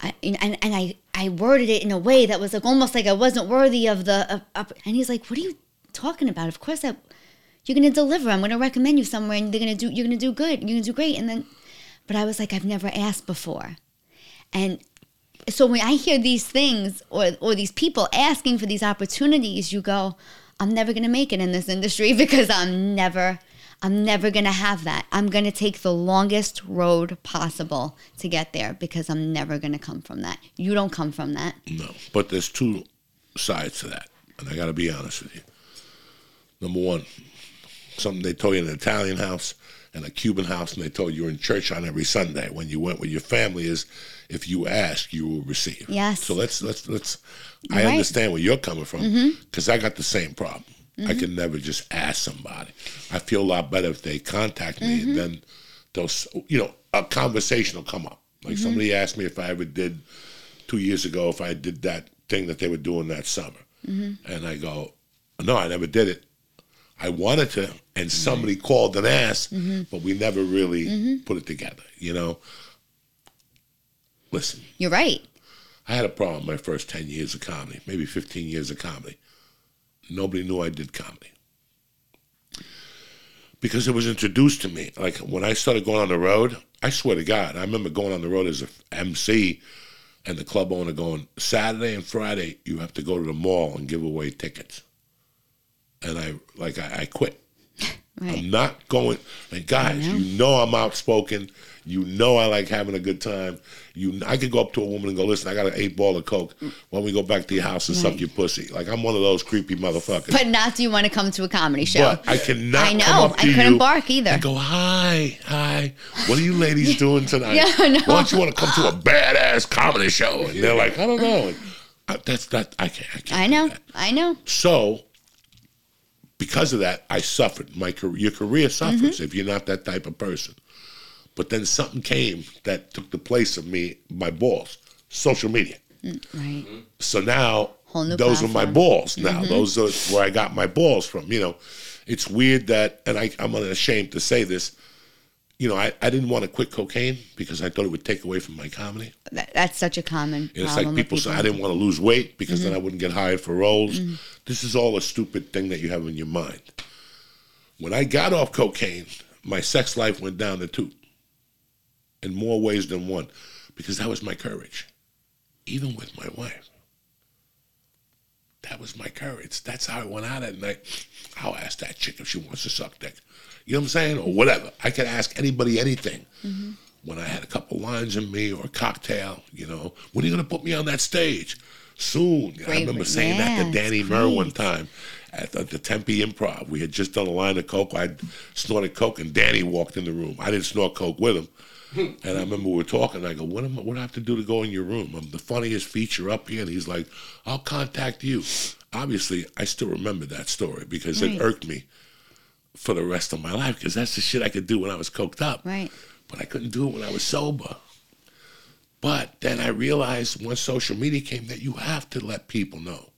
I, and, and I, I worded it in a way that was like almost like I wasn't worthy of the of, of- and he's like, What are you talking about? Of course I you're gonna deliver. I'm gonna recommend you somewhere and they're gonna do you're gonna do good. You're gonna do great. And then but I was like, I've never asked before. And so when I hear these things or or these people asking for these opportunities, you go, I'm never gonna make it in this industry because I'm never I'm never gonna have that. I'm gonna take the longest road possible to get there because I'm never gonna come from that. You don't come from that. No, but there's two sides to that, and I got to be honest with you. Number one, something they told you in an Italian house and a Cuban house, and they told you you're in church on every Sunday when you went with your family is if you ask, you will receive. Yes. So let's let's let's. You're I right. understand where you're coming from mm-hmm. because I got the same problem. I mm-hmm. can never just ask somebody. I feel a lot better if they contact me, mm-hmm. and then they'll, you know, a conversation will come up. Like somebody asked me if I ever did two years ago if I did that thing that they were doing that summer. And I go, no, I never did it. I wanted to, and somebody called and asked, mm-hmm. but we never really mm-hmm. put it together, you know? Listen, You're right. I had a problem my first 10 years of comedy, maybe 15 years of comedy. Nobody knew I did comedy. Because it was introduced to me. Like when I started going on the road, I swear to God, I remember going on the road as a MC and the club owner going, Saturday and Friday, you have to go to the mall and give away tickets. And I, like, I, I quit. Right. I'm not going. And guys, you know I'm outspoken. You know I like having a good time. You, I could go up to a woman and go, "Listen, I got an eight ball of coke. When we go back to your house and suck your pussy." Like I'm one of those creepy motherfuckers. But not do you want to come to a comedy show. But I cannot. I know. Come up I couldn't bark either. And go, "Hi, hi. What are you ladies doing tonight? Yeah, I know. Why don't you want to come to a badass comedy show?" And they're like, "I don't know." And I, that's that. I can't. I can't. I know. I know. So, because of that, I suffered. My career, your career suffers Mm-hmm. if you're not that type of person. But then something came that took the place of me, my balls, social media. Right. So now Whole new those are my platform. Mm-hmm. balls. Now those are where I got my balls from. You know, it's weird that, and I, I'm unashamed to say this. You know, I, I didn't want to quit cocaine because I thought it would take away from my comedy. That, that's such a common And it's like with people say, I didn't want to lose weight because then mm-hmm. I wouldn't get hired for roles. Mm-hmm. This is all a stupid thing that you have in your mind. When I got off cocaine, my sex life went down the tube in more ways than one because that was my courage, even with my wife. That was my courage. That's how I went out at night. I'll ask that chick if she wants to suck dick. You know what I'm saying? Or whatever. I could ask anybody anything. When I had a couple lines in me or a cocktail, you know, when are you going to put me on that stage? Soon. I remember saying that to Danny Murr one time at the, the Tempe Improv. We had just done a line of coke. I snorted coke, and Danny walked in the room. I didn't snort coke with him. And I remember we were talking. I go, "What am I, what do I have to do to go in your room? I'm the funniest feature up here." And he's like, "I'll contact you." Obviously, I still remember that story because it irked me for the rest of my life because that's the shit I could do when I was coked up Right. but I couldn't do it when I was sober. But then I realized once social media came that you have to let people know.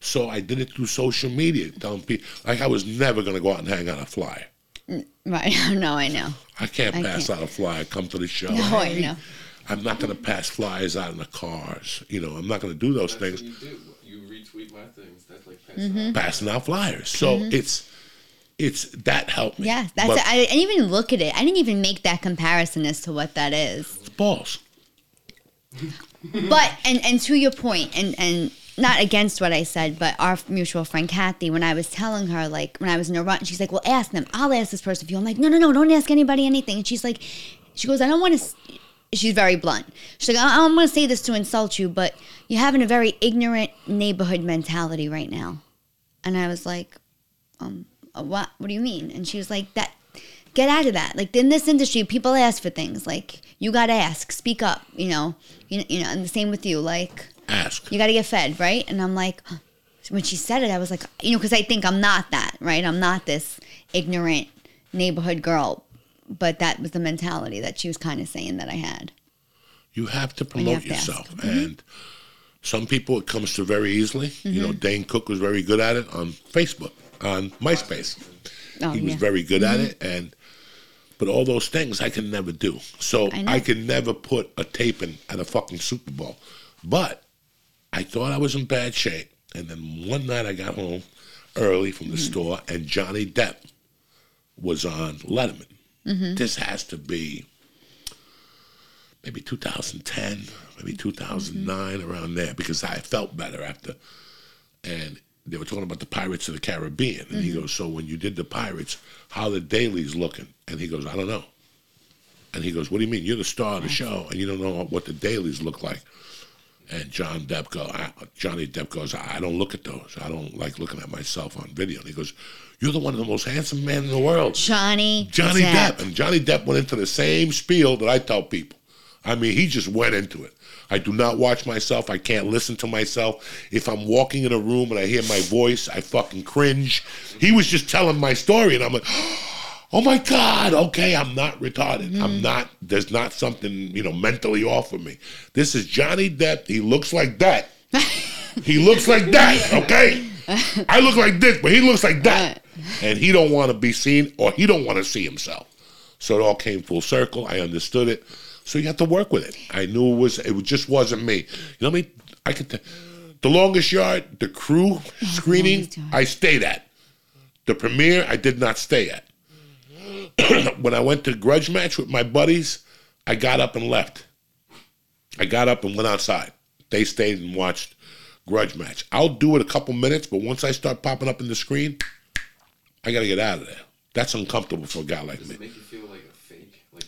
So I did it through social media, telling people like I was never gonna go out and hang out a flyer. Right. no, I know. I can't I pass can't. out a flyer. Come to the show. No, I know. I'm not gonna pass flyers out in the cars. You know, I'm not gonna do those That's things. what you do. You retweet my things. That's like Mm-hmm. out. Passing out flyers. So it's it's that helped me. Yeah, that's But it. I, didn't even look at it. I didn't even make that comparison as to what that is. it's balls. But and and to your point, and and not against what I said, but our mutual friend Kathy, when I was telling her like when I was in a run, she's like, "Well, ask them. I'll ask this person for you." I'm like, "No, no, no, don't ask anybody anything." And she's like, she goes, "I don't want to." She's very blunt. She's like, "I don't want to say this to insult you, but you're having a very ignorant neighborhood mentality right now." And I was like, um, what? What do you mean? And she was like, that. Get out of that. Like in this industry, people ask for things. Like you gotta ask, speak up. You know, you, you know, and the same with you. Like Ask. you got to get fed, right? And I'm like, when she said it, I was like, you know, because I think I'm not that, right? I'm not this ignorant neighborhood girl. But that was the mentality that she was kind of saying that I had. You have to promote have to ask. yourself. Mm-hmm. And some people it comes to very easily. You know, mm-hmm. Dane Cook was very good at it on Facebook, on MySpace. Oh, he was yeah. very good at mm-hmm. it and but all those things I can never do. So I. I, can never put a tape in at a fucking Super Bowl. But I thought I was in bad shape. And then one night I got home early from the mm-hmm. store and Johnny Depp was on Letterman. Mm-hmm. This has to be maybe 2010, maybe 2009, mm-hmm. around there, because I felt better after. And they were talking about the Pirates of the Caribbean. And he mm-hmm. goes, So when you did the Pirates, how the dailies looking? And he goes, I don't know. And he goes, What do you mean? You're the star of the show and you don't know what the dailies look like. And John Depp go, I, Johnny Depp goes, I don't look at those. I don't like looking at myself on video. And he goes, You're the one of the most handsome men in the world. Johnny. Johnny Depp. Depp. And Johnny Depp went into the same spiel that I tell people. I mean, he just went into it. I do not watch myself. I can't listen to myself. If I'm walking in a room and I hear my voice, I fucking cringe. He was just telling my story, and I'm like, oh my God, okay, I'm not retarded. I'm mm. not, there's not something, you know, mentally off of me. This is Johnny Depp. He looks like that. he looks like that, okay? I look like this, but he looks like that. And he don't want to be seen or he don't want to see himself. So it all came full circle. I understood it. So you have to work with it. I knew it was it just wasn't me. You know what I mean? I could t- the longest yard, the crew screening, Longest I stayed at. The premiere, I did not stay at. when I went to grudge match with my buddies, I got up and left. I got up and went outside. They stayed and watched grudge match. I'll do it a couple minutes, but once I start popping up in the screen, I gotta get out of there. That's uncomfortable for a guy like Does me.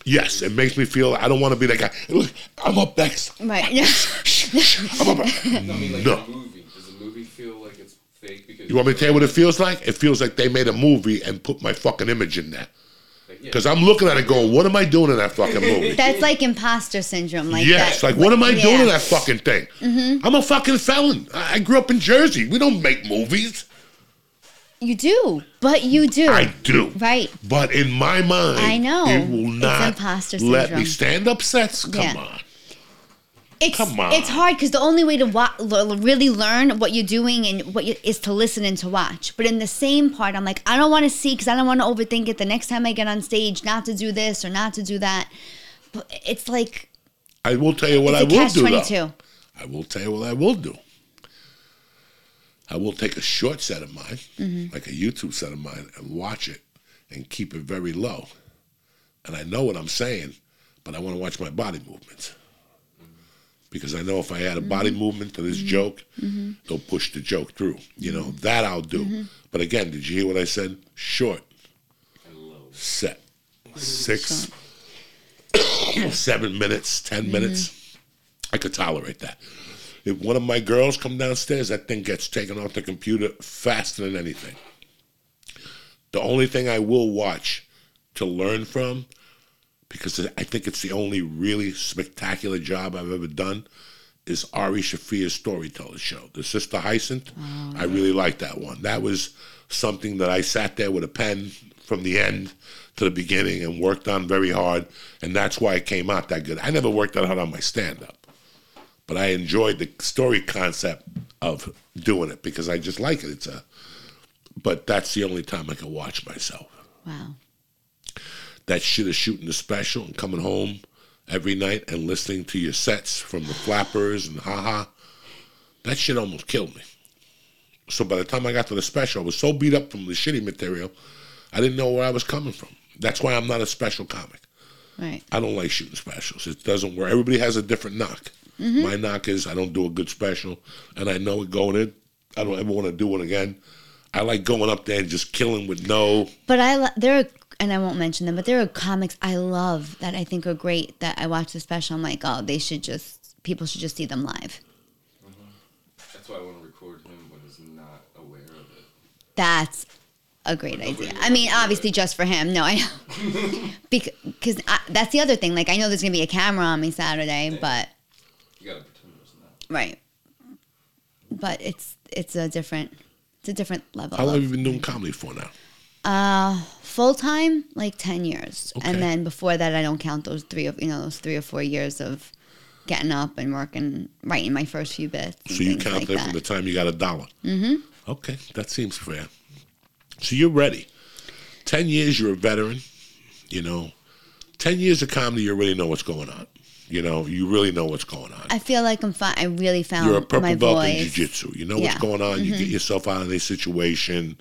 Yes, it makes me feel I don't want to be that guy. Look, I'm up next. Right. I'm up. no, I mean like No. a movie. Does a movie feel like it's fake because You want me to tell you what it feels like? It feels like they made a movie and put my fucking image in there. Because I'm looking at it going, what am I doing in that fucking movie? That's like imposter syndrome. Like yes, that. like what am I doing in that fucking thing? Mm-hmm. I'm a fucking felon. I I grew up in Jersey. We don't make movies. You do, but you do. I do. Right. But in my mind, I know. it will It's not imposter let me stand up sets. Come Yeah. on. It's Come on. it's hard because the only way to wa- l- really learn what you're doing and what you, is to listen and to watch. But in the same part, I'm like, I don't want to see because I don't want to overthink it. The next time I get on stage, not to do this or not to do that. But it's like I will tell you what I will do. Though. I will tell you what I will do. I will take a short set of mine, Mm-hmm. like a YouTube set of mine, and watch it and keep it very low. And I know what I'm saying, but I want to watch my body movements. Because I know if I add a body Mm-hmm. movement to this joke, they'll push the joke through. You know, that I'll do. Mm-hmm. But again, did you hear what I said? Short, set, six, seven minutes, 10 minutes. I could tolerate that. If one of my girls come downstairs, that thing gets taken off the computer faster than anything. The only thing I will watch to learn from, because I think it's the only really spectacular job I've ever done, is Ari Shaffir's storyteller show, The Sister Hyacinth. Oh, I really like that one. That was something that I sat there with a pen from the end to the beginning and worked on very hard, and that's why it came out that good. I never worked that hard on my stand up, but I enjoyed the story concept of doing it because I just like it. It's a, but that's the only time I can watch myself. Wow. That shit of shooting the special and coming home every night and listening to your sets from the flappers and haha, that shit almost killed me. So by the time I got to the special, I was so beat up from the shitty material, I didn't know where I was coming from. That's why I'm not a special comic. Right. I don't like shooting specials. It doesn't work. Everybody has a different knock. Mm-hmm. My knock is I don't do a good special, and I know it going in. I don't ever want to do it again. I like going up there and just killing with no. But I lo- there are and I won't mention them, but there are comics I love that I think are great that I watch the special. I'm like, oh, they should just people should just see them live. Uh-huh. That's why I want to record him when he's not aware of it. That's a great idea. I mean, obviously just for him. No, I know because that's the other thing. Like I know there's gonna be a camera on me Saturday, but You gotta pretend there's not. Right. But it's it's a different it's a different level. How long of- have you been doing comedy for now? Uh, full time, like ten years, Okay. and then before that, I don't count those three of you know those three or four years of getting up and working, writing my first few bits. So you count like that that. from the time you got a dollar. Mm-hmm. Okay, that seems fair. So you're ready. Ten years, you're a veteran. You know, ten years of comedy, you already know what's going on. You know, you really know what's going on. I feel like I'm fine. I really found You're a purple my belt in voice. jiu-jitsu. You know what's Yeah. Mm-hmm. going on. You get yourself out of a situation.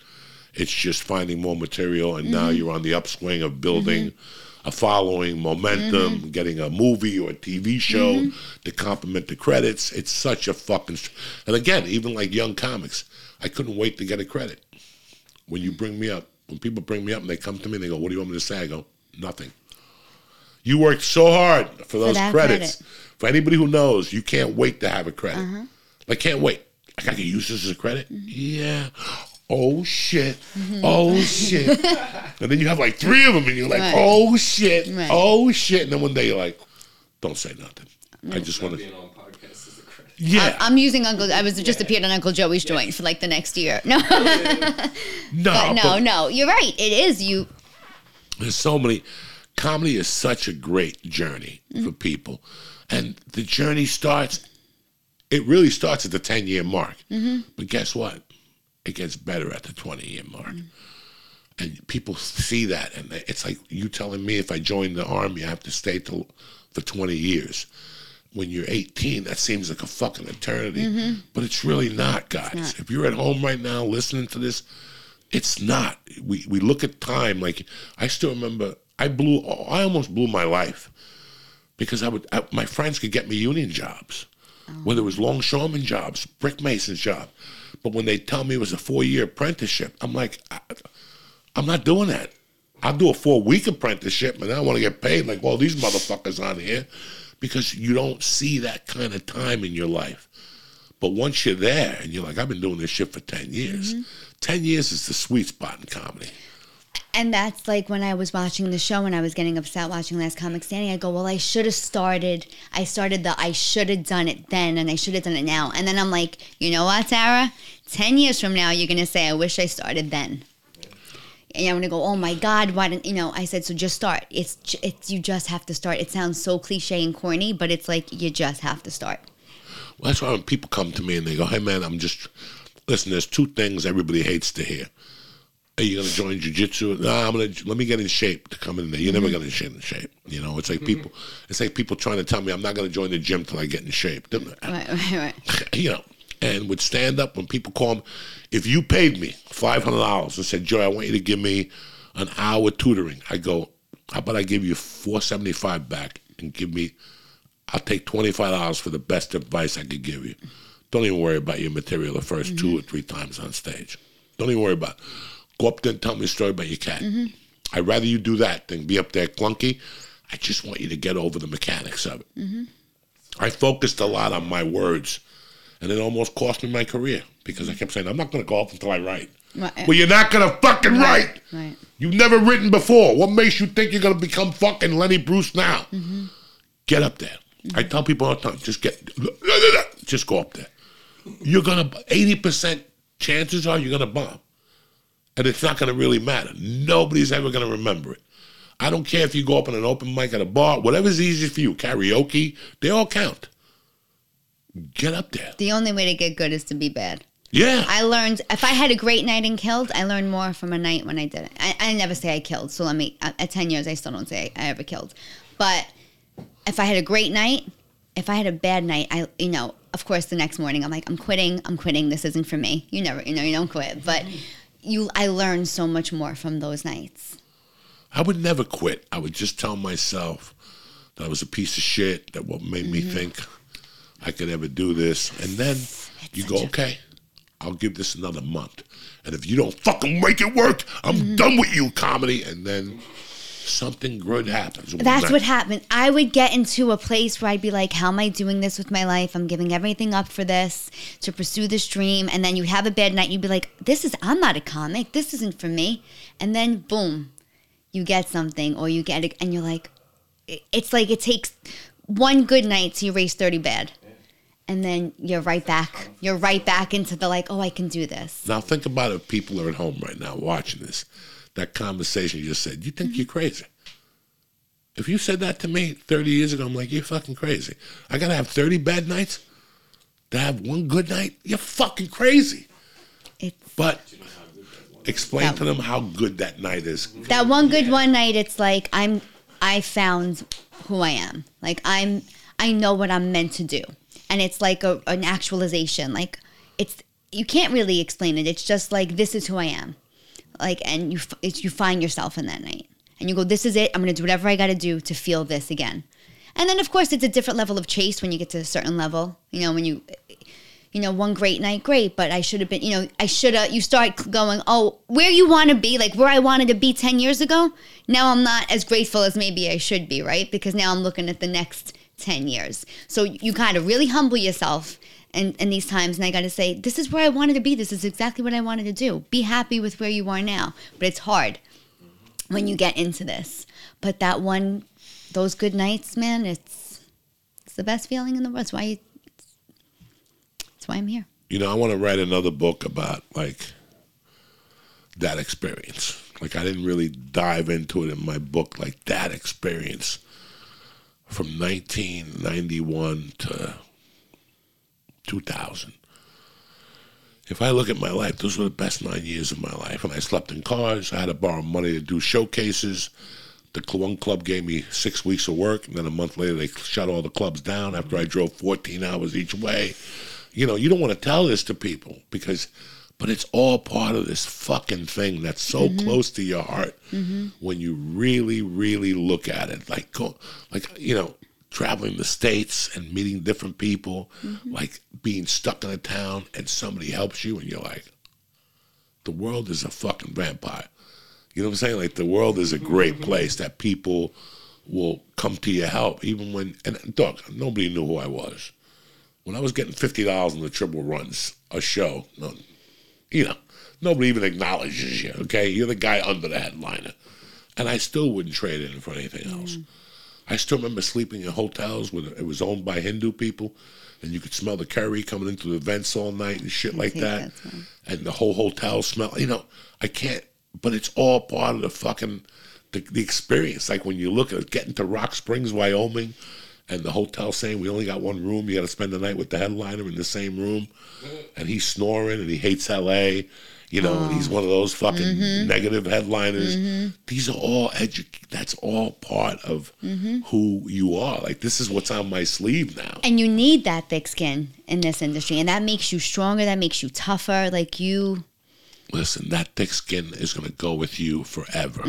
It's just finding more material, and now Mm-hmm. you're on the upswing of building a following, momentum, Mm-hmm. getting a movie or a TV show to complement the credits. It's such a fucking. st- And again, even like young comics, I couldn't wait to get a credit. When you bring me up, when people bring me up and they come to me and they go, "What do you want me to say?" I go, "Nothing." You worked so hard for those that credits. credit. For anybody who knows, you can't wait to have a credit. Uh-huh. Like, can't wait. Like, I can use this as a credit? Mm-hmm. Yeah. Oh, shit. Oh, shit. and then you have like three of them, and you're like, Right. oh, shit. Right. Oh, shit. And then one day you're like, don't say nothing. I just Not want to. being on podcasts is a credit. Yeah. I'm using Uncle. I was just appeared on Uncle Joey's joint for like the next year. No, no, but no, but no. You're right. It is you. there's so many. Comedy is such a great journey for mm. people. And the journey starts, it really starts at the 10 year mark. Mm-hmm. But guess what? It gets better at the 20 year mark. Mm. And people see that. And it's like you telling me if I join the army, I have to stay till, for 20 years. When you're 18, that seems like a fucking eternity. Mm-hmm. But it's really not, guys. If you're at home right now listening to this, it's not. We we look at time like I still remember. I blew. I almost blew my life because I would. I, my friends could get me union jobs, whether it was longshoreman jobs, brick mason's job. But when they tell me it was a four year apprenticeship, I'm like, I, I'm not doing that. I'll do a four week apprenticeship, and I want to get paid like all these motherfuckers on here, because you don't see that kind of time in your life. But once you're there and you're like, I've been doing this shit for 10 years. Mm-hmm. 10 years is the sweet spot in comedy. And that's like when I was watching the show and I was getting upset watching Last Comic Standing. I go, well, I should have started. I started the I should have done it then and I should have done it now. And then I'm like, you know what, Sarah? 10 years from now, you're going to say, I wish I started then. And I'm going to go, oh my God, why didn't, you know, I said, so just start. It's, it's, you just have to start. It sounds so cliche and corny, but it's like, you just have to start. Well, that's why when people come to me and they go, hey, man, I'm just, listen, there's two things everybody hates to hear. Are you going to join jujitsu? No, I'm going to, let me get in shape to come in there. You're never mm-hmm. going to get in shape. You know, it's like mm-hmm. people, it's like people trying to tell me I'm not going to join the gym till I get in shape. Right, right, right. you know, and with stand up, when people call me, if you paid me five hundred dollars and said, Joey, I want you to give me an hour tutoring, I go, how about I give you four seventy five back and give me, I'll take twenty five dollars for the best advice I could give you. Don't even worry about your material the 1st two mm-hmm. or three times on stage. Don't even worry about. It. Go up there and tell me a story about your cat. Mm-hmm. I'd rather you do that than be up there clunky. I just want you to get over the mechanics of it. Mm-hmm. I focused a lot on my words and it almost cost me my career because I kept saying I'm not going to go off until I write. Right. Well, you're not going to fucking write. Right. You've never written before. What makes you think you're going to become fucking Lenny Bruce now? Mm-hmm. Get up there. I tell people all the time, just get, just go up there. You're gonna, eighty percent chances are you're gonna bomb, and it's not gonna really matter. Nobody's ever gonna remember it. I don't care if you go up on an open mic at a bar, whatever's easy for you, karaoke, they all count. Get up there. The only way to get good is to be bad. Yeah. I learned if I had a great night and killed, I learned more from a night when I didn't. I, I never say I killed, so let me. At, ten years, I still don't say I, I ever killed. But if I had a great night, if I had a bad night, I you know, of course, the next morning I'm like, I'm quitting. I'm quitting. This isn't for me. You never, you know, you don't quit. But you, I learned so much more from those nights. I would never quit. I would just tell myself that I was a piece of shit, that what made me mm-hmm. think I could ever do this. And then you go, okay, I'll give this another month. And if you don't fucking make it work, I'm mm-hmm. done with you, comedy. And then something good happens. That's night. what happened. I would get into a place where I'd be like, how am I doing this with my life? I'm giving everything up for this to pursue this dream. And then you have a bad night. You'd be like, this is, I'm not a comic. This isn't for me. And then boom, you get something or you get it. And you're like, it's like it takes one good night to erase 30 bad. And then you're right back. You're right back into the like, oh, I can do this. Now think about it. People are at home right now watching this. That conversation you just said. You think mm-hmm. you're crazy? If you said that to me 30 years ago, I'm like, you're fucking crazy. I gotta have 30 bad nights to have one good night. You're fucking crazy. It's But explain to them how good that night is. that one good one night it's like i'm i found who i am like i'm i know what i'm meant to do and it's like a, an actualization like it's you can't really explain it it's just like this is who i am like and you you find yourself in that night and you go this is it i'm gonna do whatever i gotta do to feel this again and then of course it's a different level of chase when you get to a certain level you know when you you know, one great night, great, but I should have been, you know, I should have, you start going, oh, where you want to be, like where I wanted to be 10 years ago, now I'm not as grateful as maybe I should be, right? Because now I'm looking at the next 10 years. So you kind of really humble yourself in these times. And I got to say, this is where I wanted to be. This is exactly what I wanted to do. Be happy with where you are now. But it's hard when you get into this. But that one, those good nights, man, it's, it's the best feeling in the world. It's why you, that's why I'm here. You know, I want to write another book about like that experience. Like I didn't really dive into it in my book like that experience from 1991 to 2000. If I look at my life, those were the best nine years of my life. And I slept in cars. I had to borrow money to do showcases. The one club gave me six weeks of work, and then a month later they shut all the clubs down after I drove 14 hours each way. You know, you don't want to tell this to people because, but it's all part of this fucking thing that's so mm-hmm. close to your heart mm-hmm. when you really, really look at it. Like, go, like you know, traveling the states and meeting different people, mm-hmm. like being stuck in a town and somebody helps you, and you're like, the world is a fucking vampire. You know what I'm saying? Like the world is a great mm-hmm. place that people will come to your help, even when and dog, nobody knew who I was. When I was getting fifty dollars in the triple runs a show, no, you know, nobody even acknowledges you. Okay, you're the guy under the headliner, and I still wouldn't trade it in for anything else. Mm. I still remember sleeping in hotels where it was owned by Hindu people, and you could smell the curry coming into the vents all night and shit like that, that, and the whole hotel smell. You know, I can't. But it's all part of the fucking the, the experience. Like when you look at getting to Rock Springs, Wyoming, and the hotel saying we only got one room, you got to spend the night with the headliner in the same room, and he's snoring and he hates L.A. You know, and he's um, one of those fucking mm-hmm. negative headliners. Mm-hmm. These are all edu- That's all part of mm-hmm. who you are. Like this is what's on my sleeve now. And you need that thick skin in this industry, and that makes you stronger. That makes you tougher. Like you, Listen, that thick skin is going to go with you forever.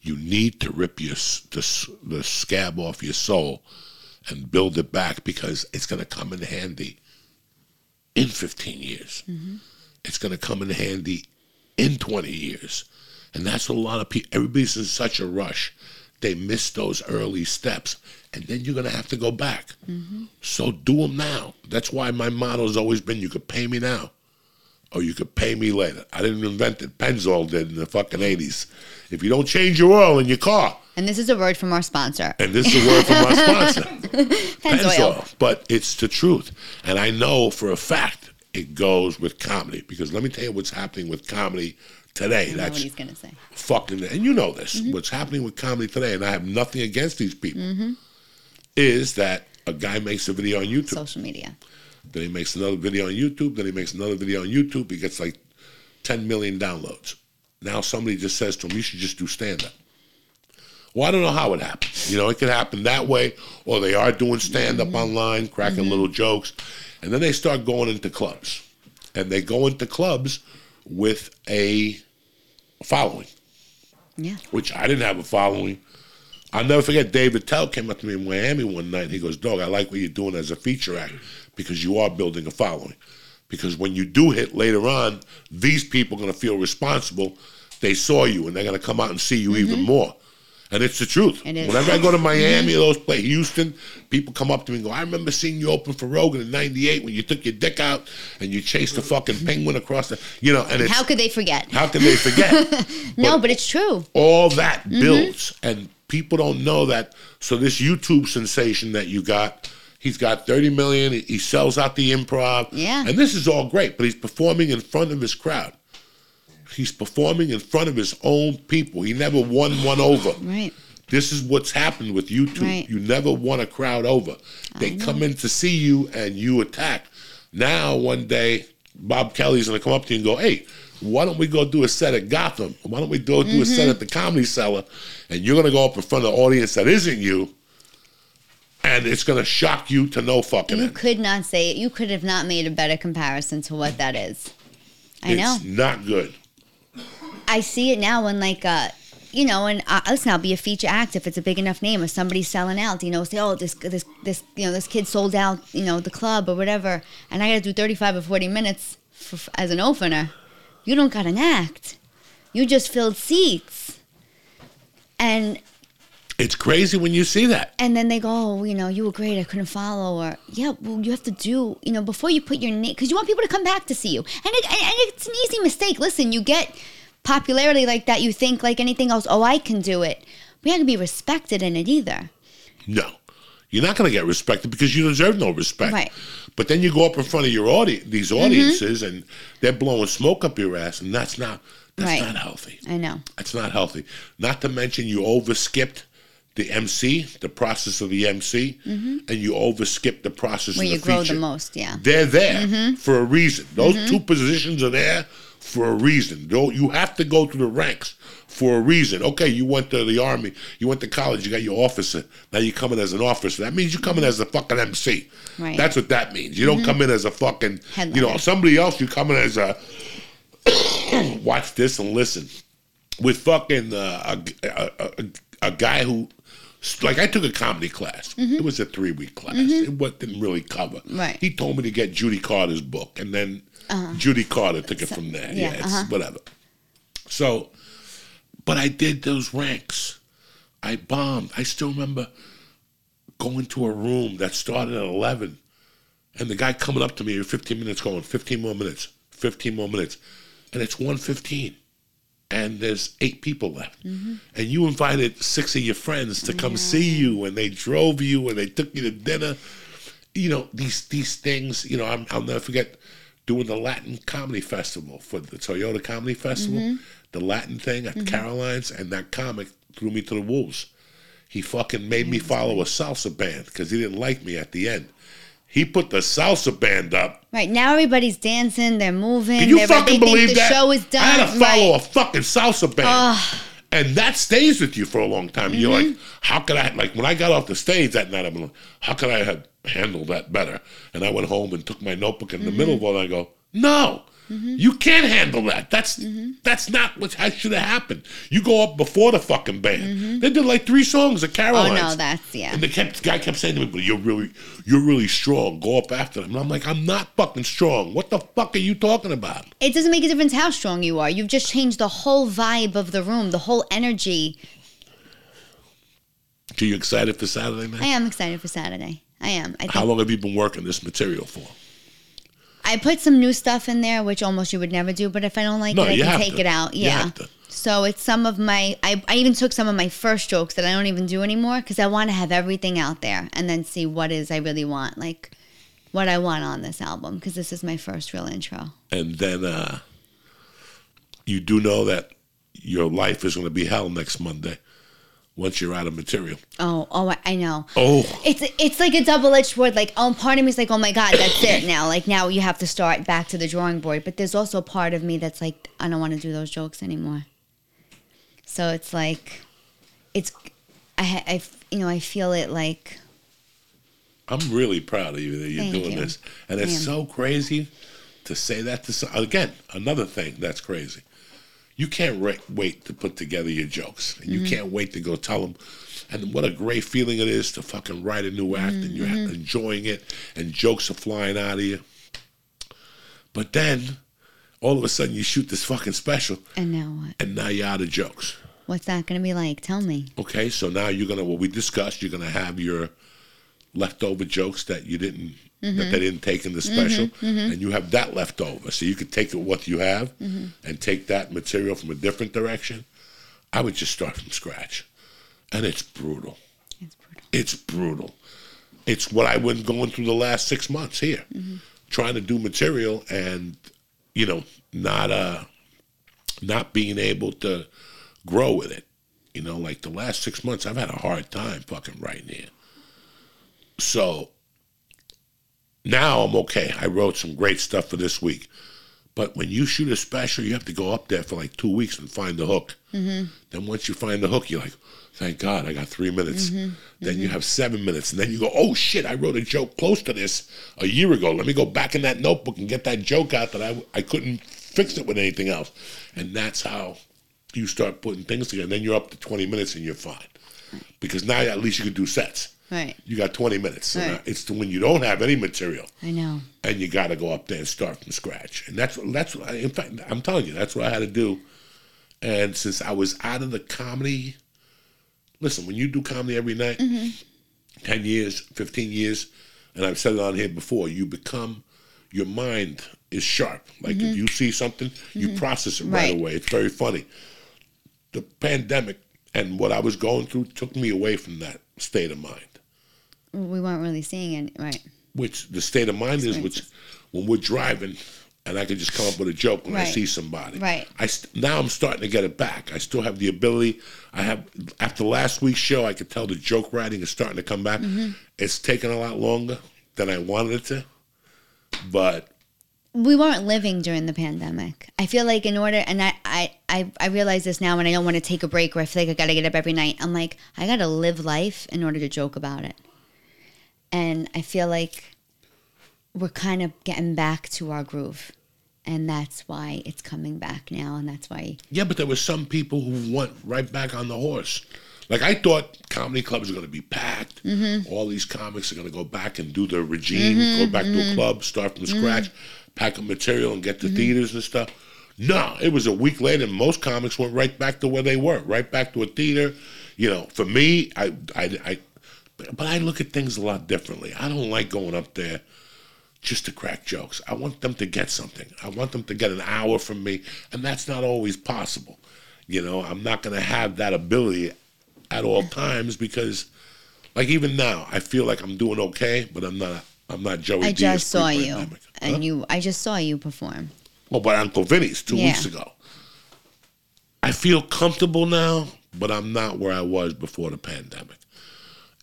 You need to rip your the, the scab off your soul and build it back because it's going to come in handy in 15 years. It's going to come in handy in 20 years. And that's what a lot of people, everybody's in such a rush they miss those early steps, and then you're gonna have to go back. Mm-hmm. So do them now. That's why my motto has always been: you could pay me now, or you could pay me later. I didn't invent it. Pennzoil did in the fucking '80s. If you don't change your oil in your car, And this is a word from our sponsor. and this is a word from our sponsor, Pennzoil. Pennzoil. But it's the truth. And I know for a fact it goes with comedy. Because let me tell you what's happening with comedy today. I know That's what he's gonna say. fucking, and you know this, Mm-hmm. what's happening with comedy today, and I have nothing against these people, mm-hmm. is that a guy makes a video on YouTube. Social media. Then he makes another video on YouTube. Then he makes another video on YouTube. He gets like 10 million downloads. Now somebody just says to him, you should just do stand up. Well, I don't know how it happens. You know, it could happen that way, or they are doing stand up mm-hmm. online, cracking mm-hmm. little jokes, and then they start going into clubs. And they go into clubs with a following, Yeah. which I didn't have a following. I'll never forget Dave Attell came up to me in Miami one night and he goes, Dog, I like what you're doing as a feature act because you are building a following. Because when you do hit later on, these people are going to feel responsible. They saw you and they're going to come out and see you even mm-hmm. more. And it's the truth. It is. Whenever I go to Miami or those places, Houston, people come up to me and go, I remember seeing you open for Rogan in 98 when you took your dick out and you chased the fucking penguin across the, you know, and it's, How could they forget? how could they forget? no, but- but it's true. all that Mm-hmm. builds and people don't know that so this youtube sensation that you got he's got 30 million he- he sells out the improv Yeah. and this is all great but he's performing in front of his crowd he's performing in front of his own people he never won one over Right. this is what's happened with YouTube. Right. You never won a crowd over. They come in to see you and you attack. Now, one day, Bob Kelly's going to come up to you and go, hey, why don't we go do a set at Gotham? Why don't we go do a Mm-hmm. set at the Comedy Cellar? And you're going to go up in front of the audience that isn't you, and it's going to shock you to no fucking You end. could not say it. You could have not made a better comparison to what that is. I know. It's not good. I see it now when like uh you know, and uh, listen, I'll be a feature act if it's a big enough name or somebody's selling out. You know, say, oh, this this this you know this kid sold out, you know, the club or whatever, and I got to do thirty five or forty minutes for, as an opener. You don't got an act. You just filled seats, and It's crazy when you see that. and then they go, oh, you know, you were great. I couldn't follow, or yeah, well, you have to do, you know, before you put your name, because you want people to come back to see you, and, it, and and it's an easy mistake. Listen, you get popularity like that, you think like anything else, oh, I can do it. We have to be respected in it either. No. You're not going to get respected because you deserve no respect. Right. But then you go up in front of your audience, these audiences, and they're blowing smoke up your ass, and that's not that's Right. not healthy. I know. That's not healthy. Not to mention you overskipped the MC, the process of the MC, and you overskipped the process Mm-hmm. Where of you the grow feature. the most, yeah. They're there Mm-hmm. for a reason. Those two positions are there for a reason. You have to go through the ranks for a reason. Okay, you went to the army, you went to college, you got your officer. Now you're coming as an officer. That means you're coming as a fucking MC. Right. That's what that means. You don't mm-hmm. come in as a fucking, you know, somebody else. You come in as a watch this and listen with fucking uh, a, a, a, a guy who. Like I took a comedy class. Mm-hmm. It was a three week class. Mm-hmm. It wa- didn't really cover. Right. He told me to get Judy Carter's book, and then Judy Carter took it from there. Yeah, yeah, it's uh-huh. whatever. So, but I did those ranks. I bombed. I still remember going to a room that started at eleven, and the guy coming up to me in fifteen minutes, going fifteen more minutes, fifteen more minutes, and it's one fifteen, and there's eight people left, and you invited six of your friends to come see you, and they drove you, and they took you to dinner you know these these things you know I'm, i'll never forget doing the latin comedy festival for the toyota comedy festival mm-hmm. the latin thing at mm-hmm. caroline's and that comic threw me to the wolves he fucking made me follow a salsa band because he didn't like me at the end he put the salsa band up Right now, everybody's dancing, they're moving. can you fucking believe the that show is done. i had to follow right. a fucking salsa band and that stays with you for a long time. You're Mm-hmm. like, how could I? Like when I got off the stage that night, I'm like, how could I have handled that better? And I went home and took my notebook in the Mm-hmm. middle of all. that, I go, no, you can't handle that. That's that's not what should have happened. You go up before the fucking band. They did like three songs at Mm-hmm. Oh no, that's yeah. And the kept, guy kept saying to me, "But you're really, you're really strong. Go up after them." And I'm like, "I'm not fucking strong. What the fuck are you talking about?" It doesn't make a difference how strong you are. You've just changed the whole vibe of the room, the whole energy. Are you excited for Saturday night? I am excited for Saturday. I am. I think How long have you been working this material for? I put some new stuff in there, which almost you would never do. But if I don't like No, it, I you can have take to. it out. You Yeah. have to. So it's some of my. I, I even took some of my first jokes that I don't even do anymore because I want to have everything out there and then see what is I really want, like what I want on this album because this is my first real intro. And then uh, you do know that your life is going to be hell next Monday once you're out of material. Oh, oh, I- know. Oh, It's it's like a double edged sword. Like, oh, part of me is like, oh my god, that's it now. Like now you have to start back to the drawing board. But there's also a part of me that's like, I don't want to do those jokes anymore. So it's like, it's, I, I you know, I feel it like, I'm really proud of you that you're doing you. this. And it's so crazy to say that to some, again, another thing that's crazy. You can't ra- wait to put together your jokes. And you Mm-hmm. can't wait to go tell them. And what a great feeling it is to fucking write a new act and Mm-hmm. you're enjoying it and jokes are flying out of you. But then all of a sudden you shoot this fucking special and now what? and now you're out of jokes. What's that gonna be like? Tell me. Okay, so now you're gonna what we discussed. You're gonna have your leftover jokes that you didn't that mm-hmm. they didn't take in the mm-hmm, special, mm-hmm. and you have that left over. So you could take what you have and take that material from a different direction. I would just start from scratch, and it's brutal. It's brutal. It's brutal. It's what I've been going through the last six months here, trying to do material and you know not uh not being able to grow with it. You know, like the last six months, I've had a hard time fucking writing here. So now I'm okay. I wrote some great stuff for this week. But when you shoot a special, you have to go up there for like two weeks and find the hook. Mm-hmm. Then once you find the hook, you're like, thank God I got three minutes. Then you have seven minutes. And then you go, oh shit, I wrote a joke close to this a year ago. Let me go back in that notebook and get that joke out that I, I couldn't fix it with anything else. And that's how you start putting things together. Then you're up to 20 minutes and you're fine. Because now at least you can do sets. Right. You got 20 minutes. Right. it's the, when you don't have any material I know. and you got to go up there and start from scratch. And that's that's what I, in fact I'm telling you that's what I had to do. And since I was out of the comedy, listen, when you do comedy every night, mm-hmm. ten years, fifteen years, and I've said it on here before, you become your mind is sharp. Like if mm-hmm. you see something, you mm-hmm. process it right, Right. away. It's very funny. The pandemic and what I was going through took me away from that state of mind We weren't really seeing it. Right. which the state of mind is which when we're driving and I can just come up with a joke when I see somebody. Right. I st- now I'm starting to get it back. I still have the ability. I have after last week's show, I could tell the joke writing is starting to come back. Mm-hmm. It's taken a lot longer than I wanted it to, but we weren't living during the pandemic. I feel like in order, and I, I, I, I realize this now when I don't want to take a break or I feel like I got to get up every night. I'm like, I got to live life in order to joke about it. And I feel like we're kind of getting back to our groove. And that's why it's coming back now. And that's why, yeah, but there were some people who went right back on the horse. Like I thought comedy clubs are going to be packed. Mm-hmm. All these comics are going to go back and do their regime, go back Mm-hmm. to a club, start from scratch, pack up material and get to theaters and stuff. No, it was a week later. and Most comics went right back to where they were, right back to a theater. You know, for me, I, I, I, but I look at things a lot differently. I don't like going up there just to crack jokes. I want them to get something. I want them to get an hour from me, and that's not always possible. You know, I'm not going to have that ability at all times because, like, even now, I feel like I'm doing okay, but I'm not. I'm not Joey. I Diaz just saw you. pre-pandemic. And you, I just saw you perform. Oh, but Uncle Vinny's two Yeah. weeks ago. I feel comfortable now, but I'm not where I was before the pandemic.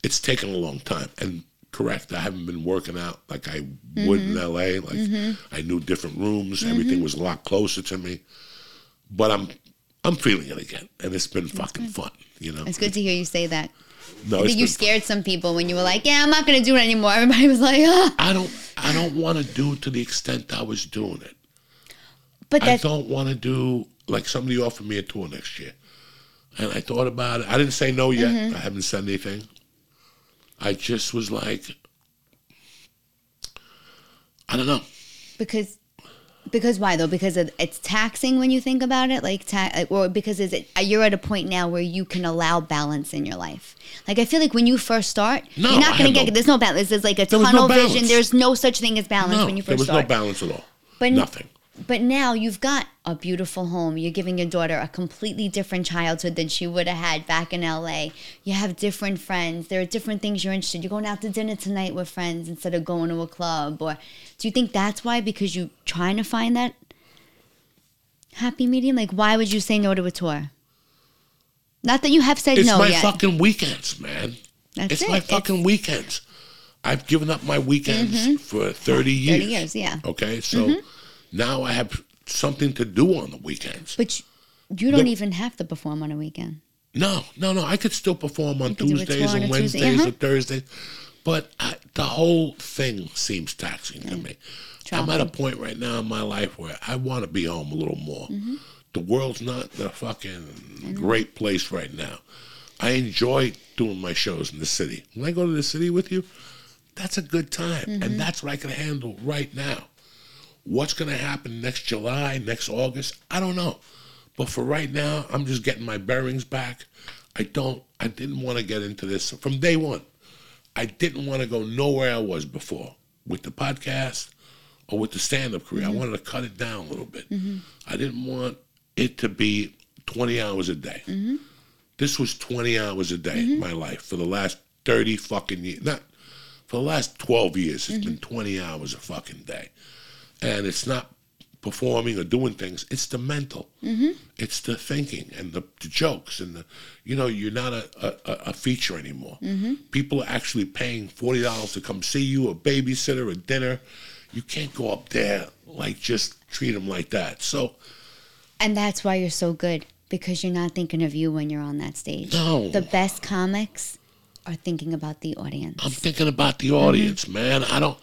It's taken a long time. And correct, I haven't been working out like I would Mm-hmm. in LA. Like I knew different rooms, everything was a lot closer to me. But I'm I'm feeling it again. And it's been fucking fun, you know. It's good to hear you say that. No, I think you been fun. scared some people when you were like, yeah, I'm not going to do it anymore. Everybody was like, ah. I don't I don't want to do it to the extent I was doing it. But I don't want to do like somebody offered me a tour next year, and I thought about it. I didn't say no yet. Mm-hmm. I haven't said anything. I just was like, I don't know. because Because why though? Because it's taxing when you think about it, like ta- uh, or because is it uh, you're at a point now where you can allow balance in your life. Like I feel like when you first start, No, you're not going to get no- there's no balance. There's like a tunnel no vision. There's no such thing as balance when you first start. there was start. no balance at all. But Nothing. But now you've got a beautiful home. You're giving your daughter a completely different childhood than she would have had back in LA. You have different friends. There are different things you're interested. You're going out to dinner tonight with friends instead of going to a club. Or do you think that's why? Because you're trying to find that happy medium. Like, why would you say no to a tour? Not that you have said It's no yet. It's my fucking weekends, man. That's it's it. my It's- fucking weekends. I've given up my weekends mm-hmm. for 30 years. 30 years, yeah. Okay, so mm-hmm. Now I have something to do on the weekends. But you, don't The- even have to perform on a weekend. No, no, no. I could still perform on could do a Tuesdays and a Tuesday, Wednesdays uh-huh. or Thursdays, but I, the whole thing seems taxing to me. I'm at a point right now in my life where I want to be home a little more. Mm-hmm. The world's not the fucking great place right now. I enjoy doing my shows in the city. When I go to the city with you, that's a good time, Mm-hmm. and that's what I can handle right now. What's going to happen next July, next August? I don't know. But for right now, I'm just getting my bearings back. I don't, I didn't want to get into this from day one. I didn't want to go nowhere I was before with the podcast or with the stand up career. I mm-hmm. wanted to cut it down a little bit. Mm-hmm. I didn't want it to be 20 hours a day. Mm-hmm. This was 20 hours a day in my life for the last 30 fucking years. Not for the last 12 years, it's been 20 hours a fucking day. And it's not performing or doing things, it's the mental. Mm-hmm. It's the thinking and the, the jokes and the, you know, you're not a, a, a feature anymore. Mm-hmm. People are actually paying $40 to come see you, a babysitter, a dinner. You can't go up there like just treat them like that. So, And that's why you're so good because you're not thinking of you when you're on that stage. No. The best comics are thinking about the audience. I'm thinking about the audience, mm-hmm. man. I don't,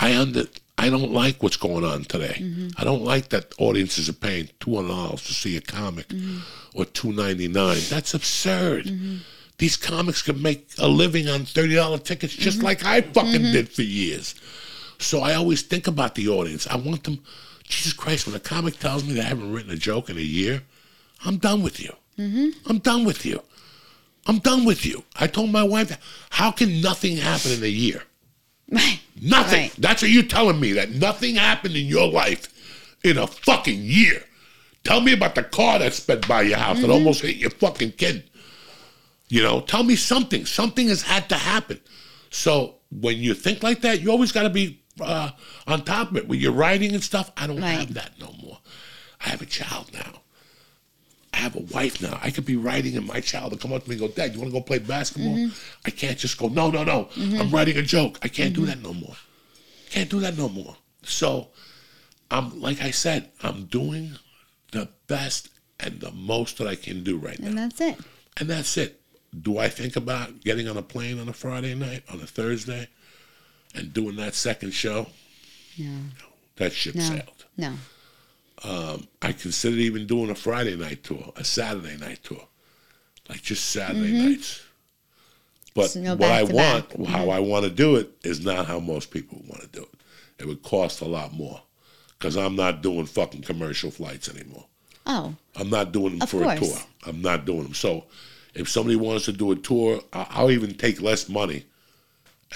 I under, I don't like what's going on today. Mm-hmm. I don't like that audiences are paying two hundred dollars to see a comic, mm-hmm. or two ninety nine. That's absurd. Mm-hmm. These comics can make a living on thirty dollar tickets, just like I fucking did for years. So I always think about the audience. I want them. Jesus Christ, when a comic tells me they haven't written a joke in a year, I'm done with you. I'm done with you. I'm done with you. I told my wife, how can nothing happen in a year? Right. Nothing. Right. That's what you're telling me, that nothing happened in your life in a fucking year. Tell me about the car that sped by your house that almost hit your fucking kid. You know, tell me something. Something has had to happen. So when you think like that, you always got to be uh, on top of it. When you're writing and stuff, I don't Right. have that no more. I have a child now. I have a wife now. I could be writing and my child will come up to me and go, Dad, you want to go play basketball? Mm-hmm. I can't just go, no, no, no. Mm-hmm. I'm writing a joke. I can't do mm-hmm. that no more. Can't do that no more. So I'm like I said, I'm doing the best and the most that I can do right now. And that's it. And that's it. Do I think about getting on a plane on a Friday night, on a Thursday, and doing that second show? No. That ship No. sailed. No. Um, I considered even doing a Friday night tour, a Saturday night tour, like just Saturday mm-hmm. nights. But So what I want, how mm-hmm. I want to do it, is not how most people want to do it. It would cost a lot more because I'm not doing fucking commercial flights anymore. Oh, I'm not doing them Of for a tour. I'm not doing them. So if somebody wants to do a tour, I'll even take less money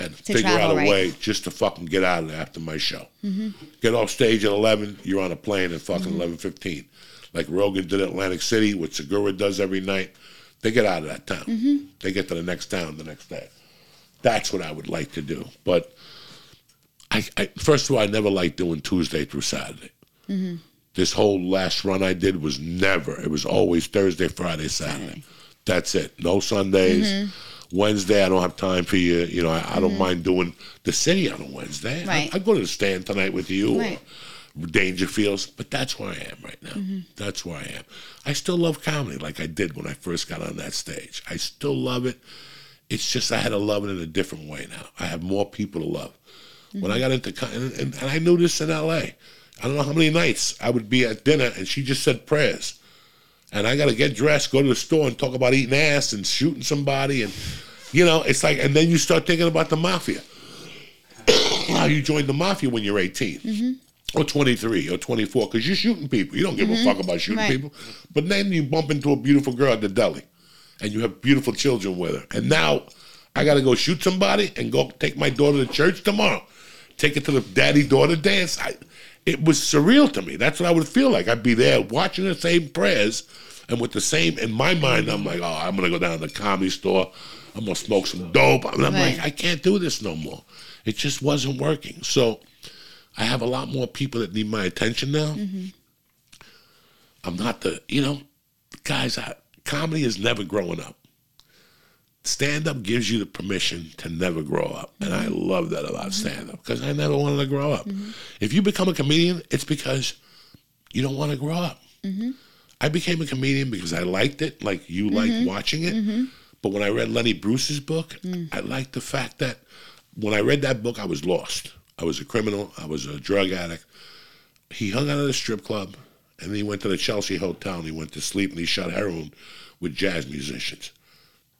and figure out a right. way just to fucking get out of there after my show. Mm-hmm. Get off stage at 11, you're on a plane at fucking mm-hmm. 11.15. Like Rogan did at Atlantic City, what Segura does every night. They get out of that town. Mm-hmm. They get to the next town the next day. That's what I would like to do. But I, I first of all, I never liked doing Tuesday through Saturday. This whole last run I did was never. It was always Thursday, Friday, Saturday. That's it. No Sundays. Wednesday, I don't have time for you. You know, I, I don't mm-hmm. mind doing the city on a Wednesday. Right. I, I go to the stand tonight with you. Right. Dangerfields, but that's where I am right now. Mm-hmm. That's where I am. I still love comedy like I did when I first got on that stage. I still love it. It's just I had to love it in a different way now. I have more people to love. When I mm-hmm. got into and, and, and I knew this in L.A. I don't know how many nights I would be at dinner and she just said prayers, and I got to get dressed, go to the store, and talk about eating ass and shooting somebody, and you know it's like, and then you start thinking about the mafia. how you joined the mafia when you're 18. Mm-hmm. or 23 or 24 because you're shooting people. You don't give a mm-hmm. fuck about shooting Right. people. But then you bump into a beautiful girl at the deli and you have beautiful children with her. And now I got to go shoot somebody and go take my daughter to church tomorrow. Take her to the daddy daughter dance. I, it was surreal to me. That's what I would feel like. I'd be there watching the same prayers and with the same, in my mind, I'm like, oh, I'm going to go down to the comedy store. I'm going to smoke some dope. And I'm Right. like, I can't do this no more. It just wasn't working. So I have a lot more people that need my attention now. Mm-hmm. I'm not the, you know, guys, I, comedy is never growing up. Stand up gives you the permission to never grow up. And I love that about mm-hmm. stand up because I never wanted to grow up. Mm-hmm. If you become a comedian, it's because you don't want to grow up. Mm-hmm. I became a comedian because I liked it, like you liked watching it. But when I read Lenny Bruce's book, mm. I liked the fact that when I read that book, I was lost. I was a criminal. I was a drug addict. He hung out at a strip club, and then he went to the Chelsea Hotel and he went to sleep and he shot heroin with jazz musicians.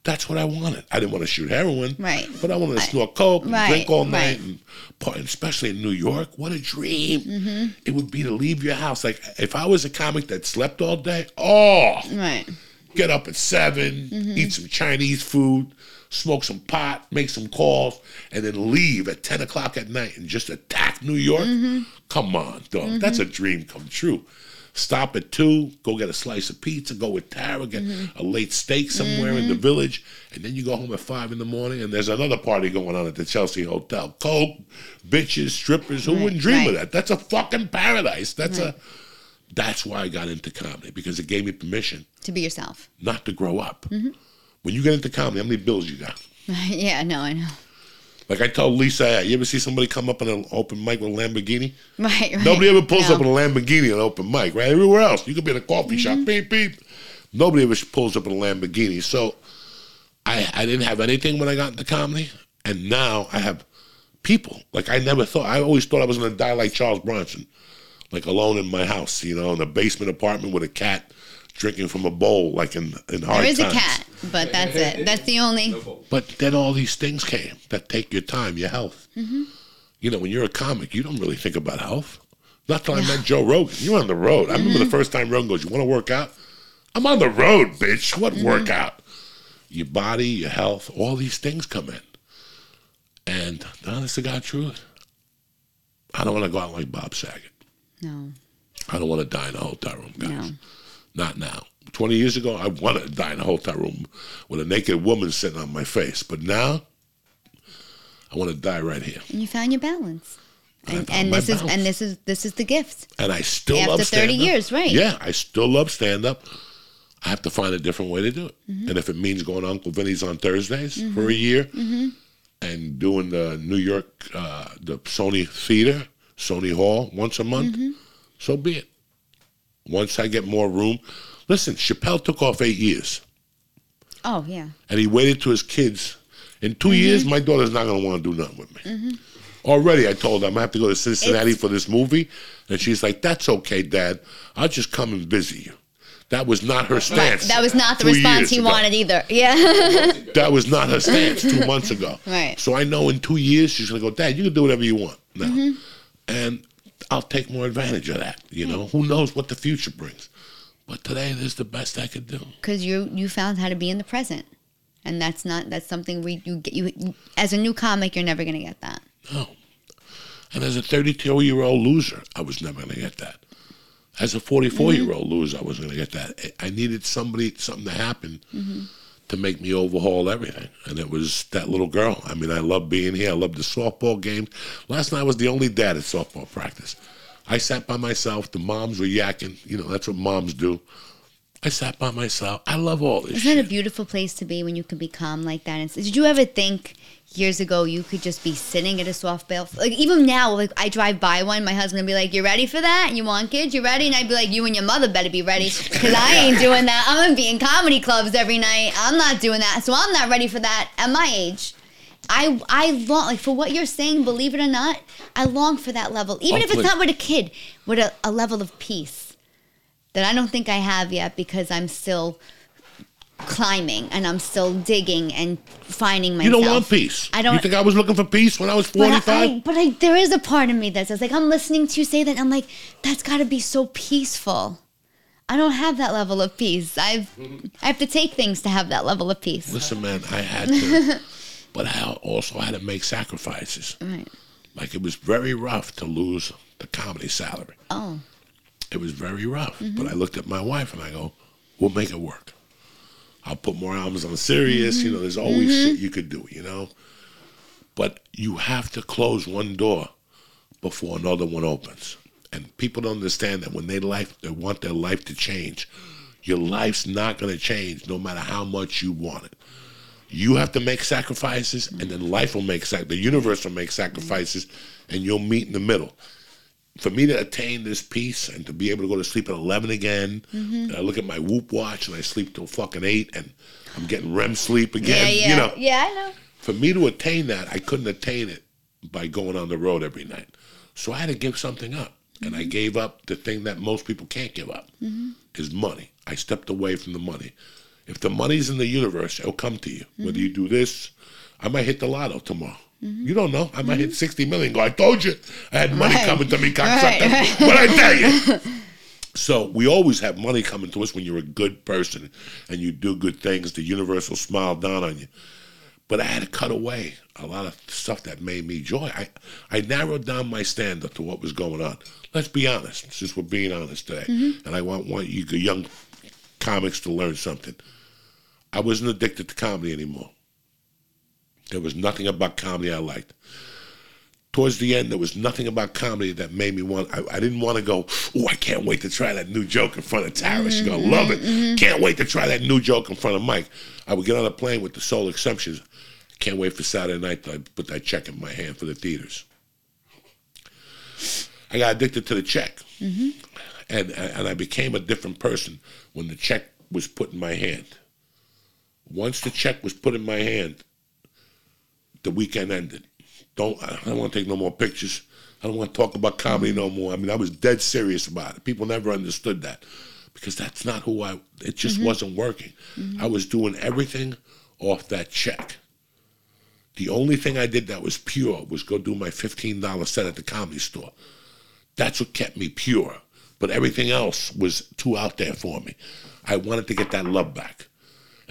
That's what I wanted. I didn't want to shoot heroin, Right. But I wanted to snort coke and Right, drink all night right. and especially in New York. What a dream Mm-hmm. it would be to leave your house. Like if I was a comic that slept all day, oh, Right. get up at 7 mm-hmm. eat some Chinese food, smoke some pot, make some calls, and then leave at 10 o'clock at night and just attack New York? Mm-hmm. Come on, dog. That's mm-hmm. a dream come true. Stop at 2, go get a slice of pizza, go with Tara, get a late steak somewhere in the village, and then you go home at 5 in the morning and there's another party going on at the Chelsea Hotel. Coke, bitches, strippers. Who Right, wouldn't dream of that? That's a fucking paradise. That's Right. a. That's why I got into comedy because it gave me permission To be yourself. not to grow up. Mm-hmm. When you get into comedy, how many bills you got? yeah, no, I know. Like I told Lisa, you ever see somebody come up in an open mic with a Lamborghini? Right, right. Nobody ever pulls No. up in a Lamborghini in an open mic, right? Everywhere else, you could be in a coffee shop, Mm-hmm. beep beep. Nobody ever pulls up in a Lamborghini. So I I didn't have anything when I got into comedy, and now I have people. Like I never thought. I always thought I was going to die like Charles Bronson, like alone in my house, you know, in a basement apartment with a cat drinking from a bowl, like in in hard There is a cat, but that's it. That's the only. But then all these things came that take your time, your health. Mm-hmm. You know, when you're a comic, you don't really think about health. Not till I met Joe Rogan. You're on the road. I remember Mm-hmm. the first time Rogan goes, "You want to work out?" I'm on the road, bitch. What Mm-hmm. workout? Your body, your health, all these things come in. And the honest to God truth, I don't want to go out like Bob Saget. No, I don't want to die in a hotel room, guys. No. Not now. 20 years ago, I wanted to die in a hotel room with a naked woman sitting on my face. But now, I want to die right here. and you found your balance. And, and this is and this is this is the gift. And I still After love 30 stand-up. years, right. Yeah, I still love stand up. I have to find a different way to do it. Mm-hmm. And if it means going to Uncle Vinny's on Thursdays for a year Mm-hmm. and doing the New York, uh, the Sony Theater, Sony Hall once a month, Mm-hmm. so be it. Once I get more room. Listen, Chappelle took off eight years Oh yeah. and he waited to his kids. In 2 years, my daughter's not going to want to do nothing with me. Already, I told her I'm going to have to go to Cincinnati It's- for this movie. And she's like, that's okay, Dad. I'll just come and visit you. That was not her Right. stance. That was not the response he ago. wanted either. Yeah. That was not her stance two months ago. Right. So I know in two years, she's going to go, Dad, you can do whatever you want now. Mm-hmm. And I'll take more advantage of that. You know, hmm. who knows what the future brings. But today, this is the best I could do. because you you found how to be in the present, and that's not that's something we you get you as a new comic you're never gonna get that. No. And as a 32 year old loser, I was never going to get that. As a 44 year old mm-hmm. loser, I wasn't going to get that. I needed somebody, something to happen mm-hmm. To make me overhaul everything. And it was that little girl. I mean, I love being here. I love the softball games. Last night I was the only dad at softball practice. I sat by myself. The moms were yakking. You know, that's what moms do. I sat by myself. I love all this Isn't shit. it a beautiful place to be when you can be calm like that? And did you ever think years ago you could just be sitting at a softball? Like even now, like I drive by one, my husband would be like, "You ready for that? And you want kids? You ready?" And I'd be like, "You and your mother better be ready, because I ain't doing that. I'm gonna be in comedy clubs every night. I'm not doing that, so I'm not ready for that at my age." I I long like for what you're saying. Believe it or not, I long for that level, even Oh, if it's please. not with a kid, with a, a level of peace that I don't think I have yet because I'm still climbing and I'm still digging and finding myself. You don't want peace. I don't. You think I was looking for peace when I was 45? but I, 45? I- but I, there is a part of me that says, like, I'm listening to you say that. I'm like, that's got to be so peaceful. I don't have that level of peace. I've, I have to take things to have that level of peace. Listen, man, I had to, but I also had to make sacrifices. Right. Like it was very rough to lose the comedy salary. Oh, It was very rough. Mm-hmm. But I looked at my wife and I go, we'll make it work. I'll put more albums on Sirius. You know, there's always Mm-hmm. shit you could do, you know? But you have to close one door before another one opens. And people don't understand that when they life they want their life to change, your life's not gonna change no matter how much you want it. You have to make sacrifices, and then life will make sac- the universe will make sacrifices, and you'll meet in the middle. For me to attain this peace and to be able to go to sleep at eleven again, mm-hmm. and I look at my Whoop watch and I sleep till fucking eight, and I'm getting REM sleep again. yeah, yeah, You know, yeah. I know. for me to attain that, I couldn't attain it by going on the road every night. So I had to give something up. And I mm-hmm. gave up the thing that most people can't give up mm-hmm. is money. I stepped away from the money. If the money's in the universe, it'll come to you. Whether you do this, I might hit the lotto tomorrow. Mm-hmm. You don't know. I might hit 60 million. Go, I told you I had money Right. coming to me, cocksucker. Right, What I tell you? So we always have money coming to us when you're a good person and you do good things. The universe will smile down on you. But I had to cut away a lot of stuff that made me joy. I, I narrowed down my standard to what was going on. Let's be honest, since we're being honest today. Mm-hmm. And I want, want you young comics to learn something. I wasn't addicted to comedy anymore. There was nothing about comedy I liked. Towards the end, there was nothing about comedy that made me want. I, I didn't want to go. Oh, I can't wait to try that new joke in front of Tara. She's gonna love it. Mm-hmm, mm-hmm. Can't wait to try that new joke in front of Mike. I would get on a plane with the sole exceptions. Can't wait for Saturday night to put that check in my hand for the theaters. I got addicted to the check, mm-hmm. and and I became a different person when the check was put in my hand. Once the check was put in my hand, the weekend ended. Don't I don't want to take no more pictures. I don't want to talk about comedy no more. I mean, I was dead serious about it. People never understood that because that's not who I. It just mm-hmm. wasn't working. Mm-hmm. I was doing everything off that check. The only thing I did that was pure was go do my fifteen dollar set at the comedy store. That's what kept me pure. But everything else was too out there for me. I wanted to get that love back.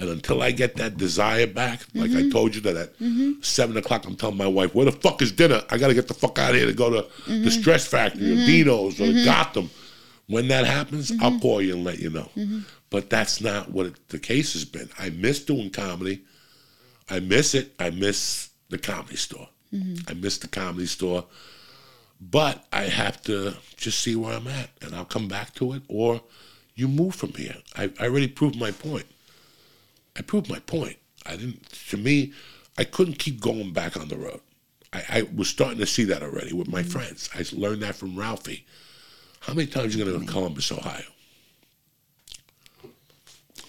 And until I get that desire back, like I mm-hmm. told you that at mm-hmm. seven o'clock, I'm telling my wife, where the fuck is dinner? I got to get the fuck out of here to go to the mm-hmm. Stress Factory or Dino's or Gotham. When that happens, I'll call you and let you know. But that's not what it, the case has been. I miss doing comedy. I miss it. I miss the comedy store. I miss the comedy store. But I have to just see where I'm at, and I'll come back to it, or you move from here. I, I already proved my point. I proved my point. I didn't. To me, I couldn't keep going back on the road. I, I was starting to see that already with my mm-hmm. friends. I learned that from Ralphie. How many times are you going to go to Columbus, Ohio?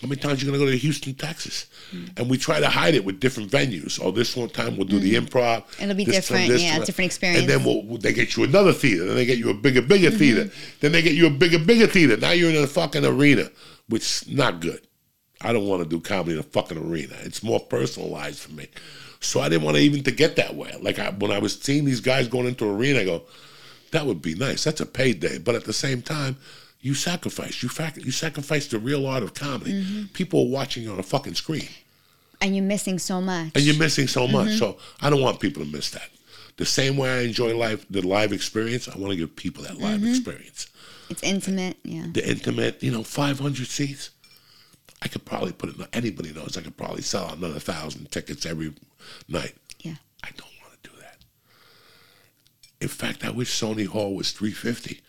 How many times are you going to go to Houston, Texas? Mm-hmm. And we try to hide it with different venues. Oh, this one time we'll do the mm-hmm. improv. It'll be this time different, yeah, one. different experience. And then we'll, they get you another theater. Then they get you a bigger, bigger theater. Then they get you a bigger, bigger theater. Now you're in a fucking arena, which is not good. I don't want to do comedy in a fucking arena. It's more personalized for me. So I didn't want to even to get that way. Like I, when I was seeing these guys going into an arena, I go, that would be nice. That's a payday. But at the same time, you sacrifice. You fac- you sacrifice the real art of comedy. Mm-hmm. People are watching you on a fucking screen, And you're missing so much. and you're missing so much. Mm-hmm. So I don't want people to miss that. The same way I enjoy life, the live experience, I want to give people that live mm-hmm. experience. it's intimate, yeah. The intimate, you know, 500 seats. I could probably put it. Anybody knows I could probably sell another thousand tickets every night. Yeah. I don't want to do that. In fact, I wish Sony Hall was 350.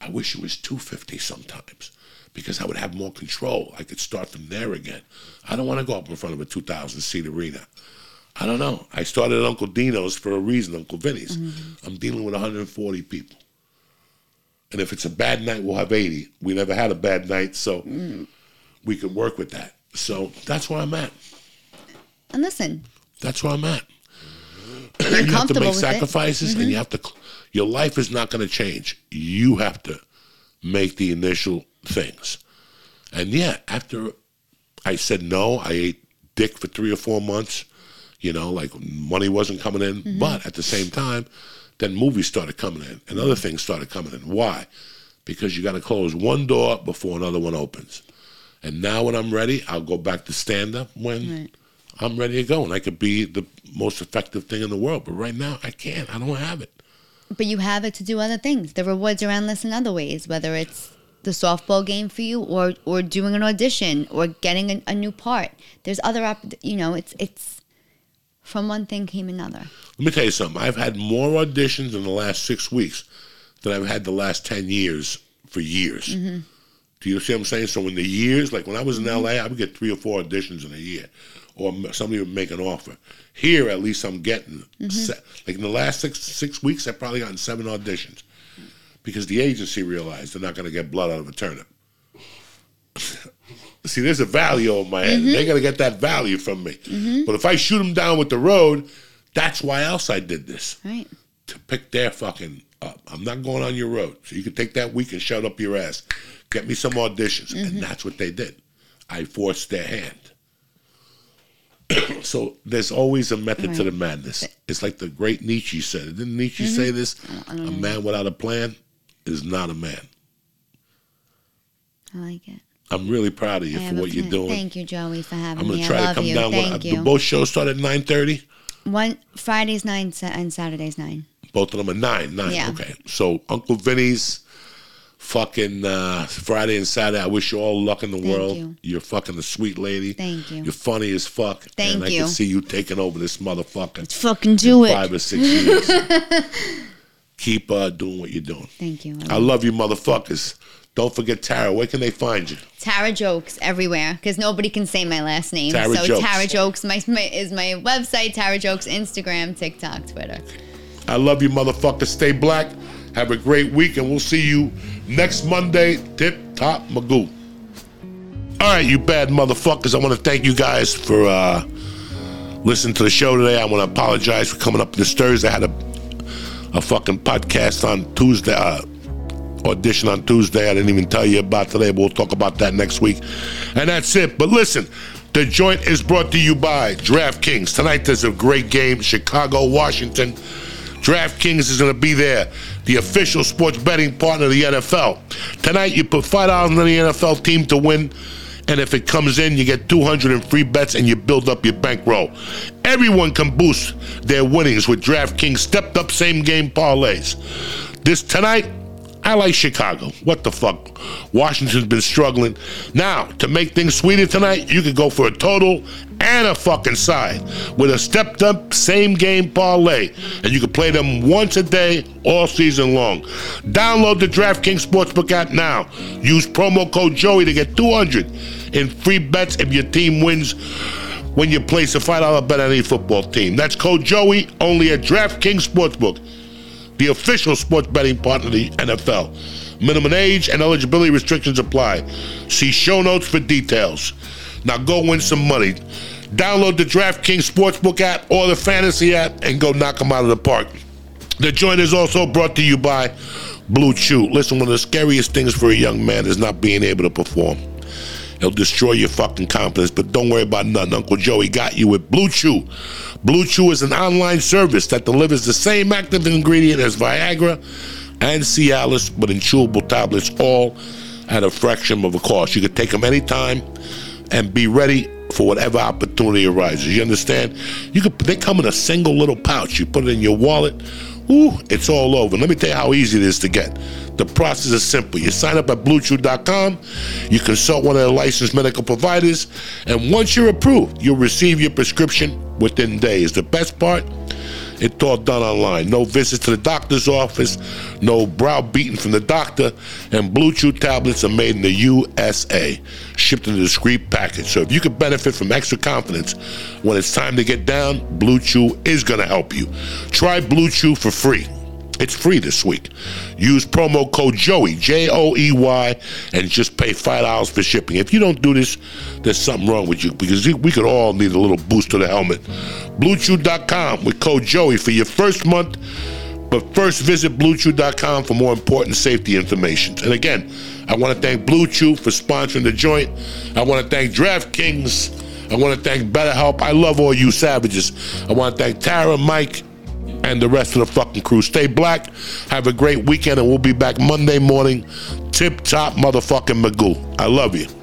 I wish it was 250 sometimes because I would have more control. I could start from there again. I don't want to go up in front of a 2,000 seat arena. I don't know. I started at Uncle Dino's for a reason, Uncle Vinny's. Mm-hmm. I'm dealing with 140 people. And if it's a bad night, we'll have 80. We never had a bad night, so mm. We could work with that. So that's where I'm at. And listen, That's where I'm at. you have to make sacrifices and you mm-hmm. have to your life is not going to change you have to make the initial things and yeah after I said no. I ate dick for three or four months. You know, like money wasn't coming in. Mm-hmm. But at the same time, then movies started coming in and other things started coming in. Why? Because you got to close one door before another one opens. And now when I'm ready, I'll go back to stand up when Right. I'm ready to go. And I could be the most effective thing in the world. But right now, I can't. I don't have it. But you have it to do other things. The rewards are endless in other ways, whether it's the softball game for you or or doing an audition or getting a, a new part. There's other opp- you know, it's it's from one thing came another. Let me tell you something. I've had more auditions in the last six weeks than I've had the last 10 years for years. Mm-hmm. Do you see what I'm saying? So in the years, like when I was in mm-hmm. LA, I would get three or four auditions in a year, or somebody would make an offer. Here, at least I'm getting, mm-hmm. se- like in the last six six weeks, I've probably gotten seven auditions because the agency realized they're not going to get blood out of a turnip. See, there's a value on my head. Mm-hmm. They're going to get that value from me. But if I shoot them down with the road, that's why else I did this Right. to pick their fucking up. I'm not going on your road. So you can take that week and shut up your ass. Get me some auditions. And mm-hmm. that's what they did. I forced their hand. so there's always a method to the madness. It's like the great Nietzsche said. Didn't Nietzsche say mm-hmm. this? A man without a plan is not a man. I like it. I'm really proud of you for what you're doing. Thank you, Joey, for having me. I'm gonna me. try to come you. down. Thank With, you. do both shows start at 9:30? One Fridays nine and Saturdays nine. Both of them are nine. Nine. Yeah. Okay. So Uncle Vinny's fucking uh, Friday and Saturday. I wish you all luck in the Thank world. you. You're fucking a sweet lady. Thank you. You're funny as fuck. Thank and I can see you taking over this motherfucker Fucking do it. five or six years. Keep uh, doing what you're doing. Thank you. I love you, motherfuckers. Don't forget Tara. Where can they find you? Tara Jokes everywhere because nobody can say my last name. Tara so Jokes. Tara Jokes my, my, is my website. Tara Jokes Instagram, TikTok, Twitter. I love you, motherfuckers. Stay black. Have a great week, and we'll see you next Monday. Tip top magoo. All right, you bad motherfuckers. I want to thank you guys for uh, listening to the show today. I want to apologize for coming up this Thursday. I had a a fucking podcast on Tuesday. Uh, audition on Tuesday. I didn't even tell you about today, but we'll talk about that next week. And that's it. But listen, the joint is brought to you by DraftKings. Tonight there's a great game, Chicago, Washington. DraftKings is going to be there, the official sports betting partner of the NFL. Tonight you put five dollars on the NFL team to win. And if it comes in, you get 200 in free bets and you build up your bankroll. Everyone can boost their winnings with DraftKings stepped up same game parlays. This tonight, I like Chicago. What the fuck? Washington's been struggling. Now, to make things sweeter tonight, you could go for a total and a fucking side with a stepped up same game parlay. And you can play them once a day all season long. Download the DraftKings Sportsbook app now. Use promo code Joey to get 200 in free bets if your team wins when you place a $5 bet on any football team. That's code Joey only at DraftKings Sportsbook the official sports betting partner of the NFL. Minimum age and eligibility restrictions apply. See show notes for details. Now go win some money. Download the DraftKings Sportsbook app or the Fantasy app and go knock them out of the park. The joint is also brought to you by Blue Chew. Listen, one of the scariest things for a young man is not being able to perform. It'll destroy your fucking confidence, but don't worry about nothing. Uncle Joey got you with Blue Chew. Blue Chew is an online service that delivers the same active ingredient as Viagra and Cialis, but in chewable tablets, all at a fraction of a cost. You can take them anytime and be ready for whatever opportunity arises. You understand? You could they come in a single little pouch. You put it in your wallet. Ooh, it's all over. Let me tell you how easy it is to get. The process is simple. You sign up at BlueChew.com, you consult one of the licensed medical providers, and once you're approved, you'll receive your prescription within days. The best part, it's all done online. No visits to the doctor's office, no browbeating from the doctor, and Blue Chew tablets are made in the USA, shipped in a discreet package. So if you could benefit from extra confidence when it's time to get down, Blue Chew is going to help you. Try Blue Chew for free. It's free this week. Use promo code Joey, J O E Y, and just pay $5 for shipping. If you don't do this, there's something wrong with you because we could all need a little boost to the helmet. BlueChew.com with code Joey for your first month. But first, visit BlueChew.com for more important safety information. And again, I want to thank Blue Chew for sponsoring the joint. I want to thank DraftKings. I want to thank BetterHelp. I love all you savages. I want to thank Tara, Mike, and the rest of the fucking crew. Stay black. Have a great weekend, and we'll be back Monday morning. Tip top motherfucking Magoo. I love you.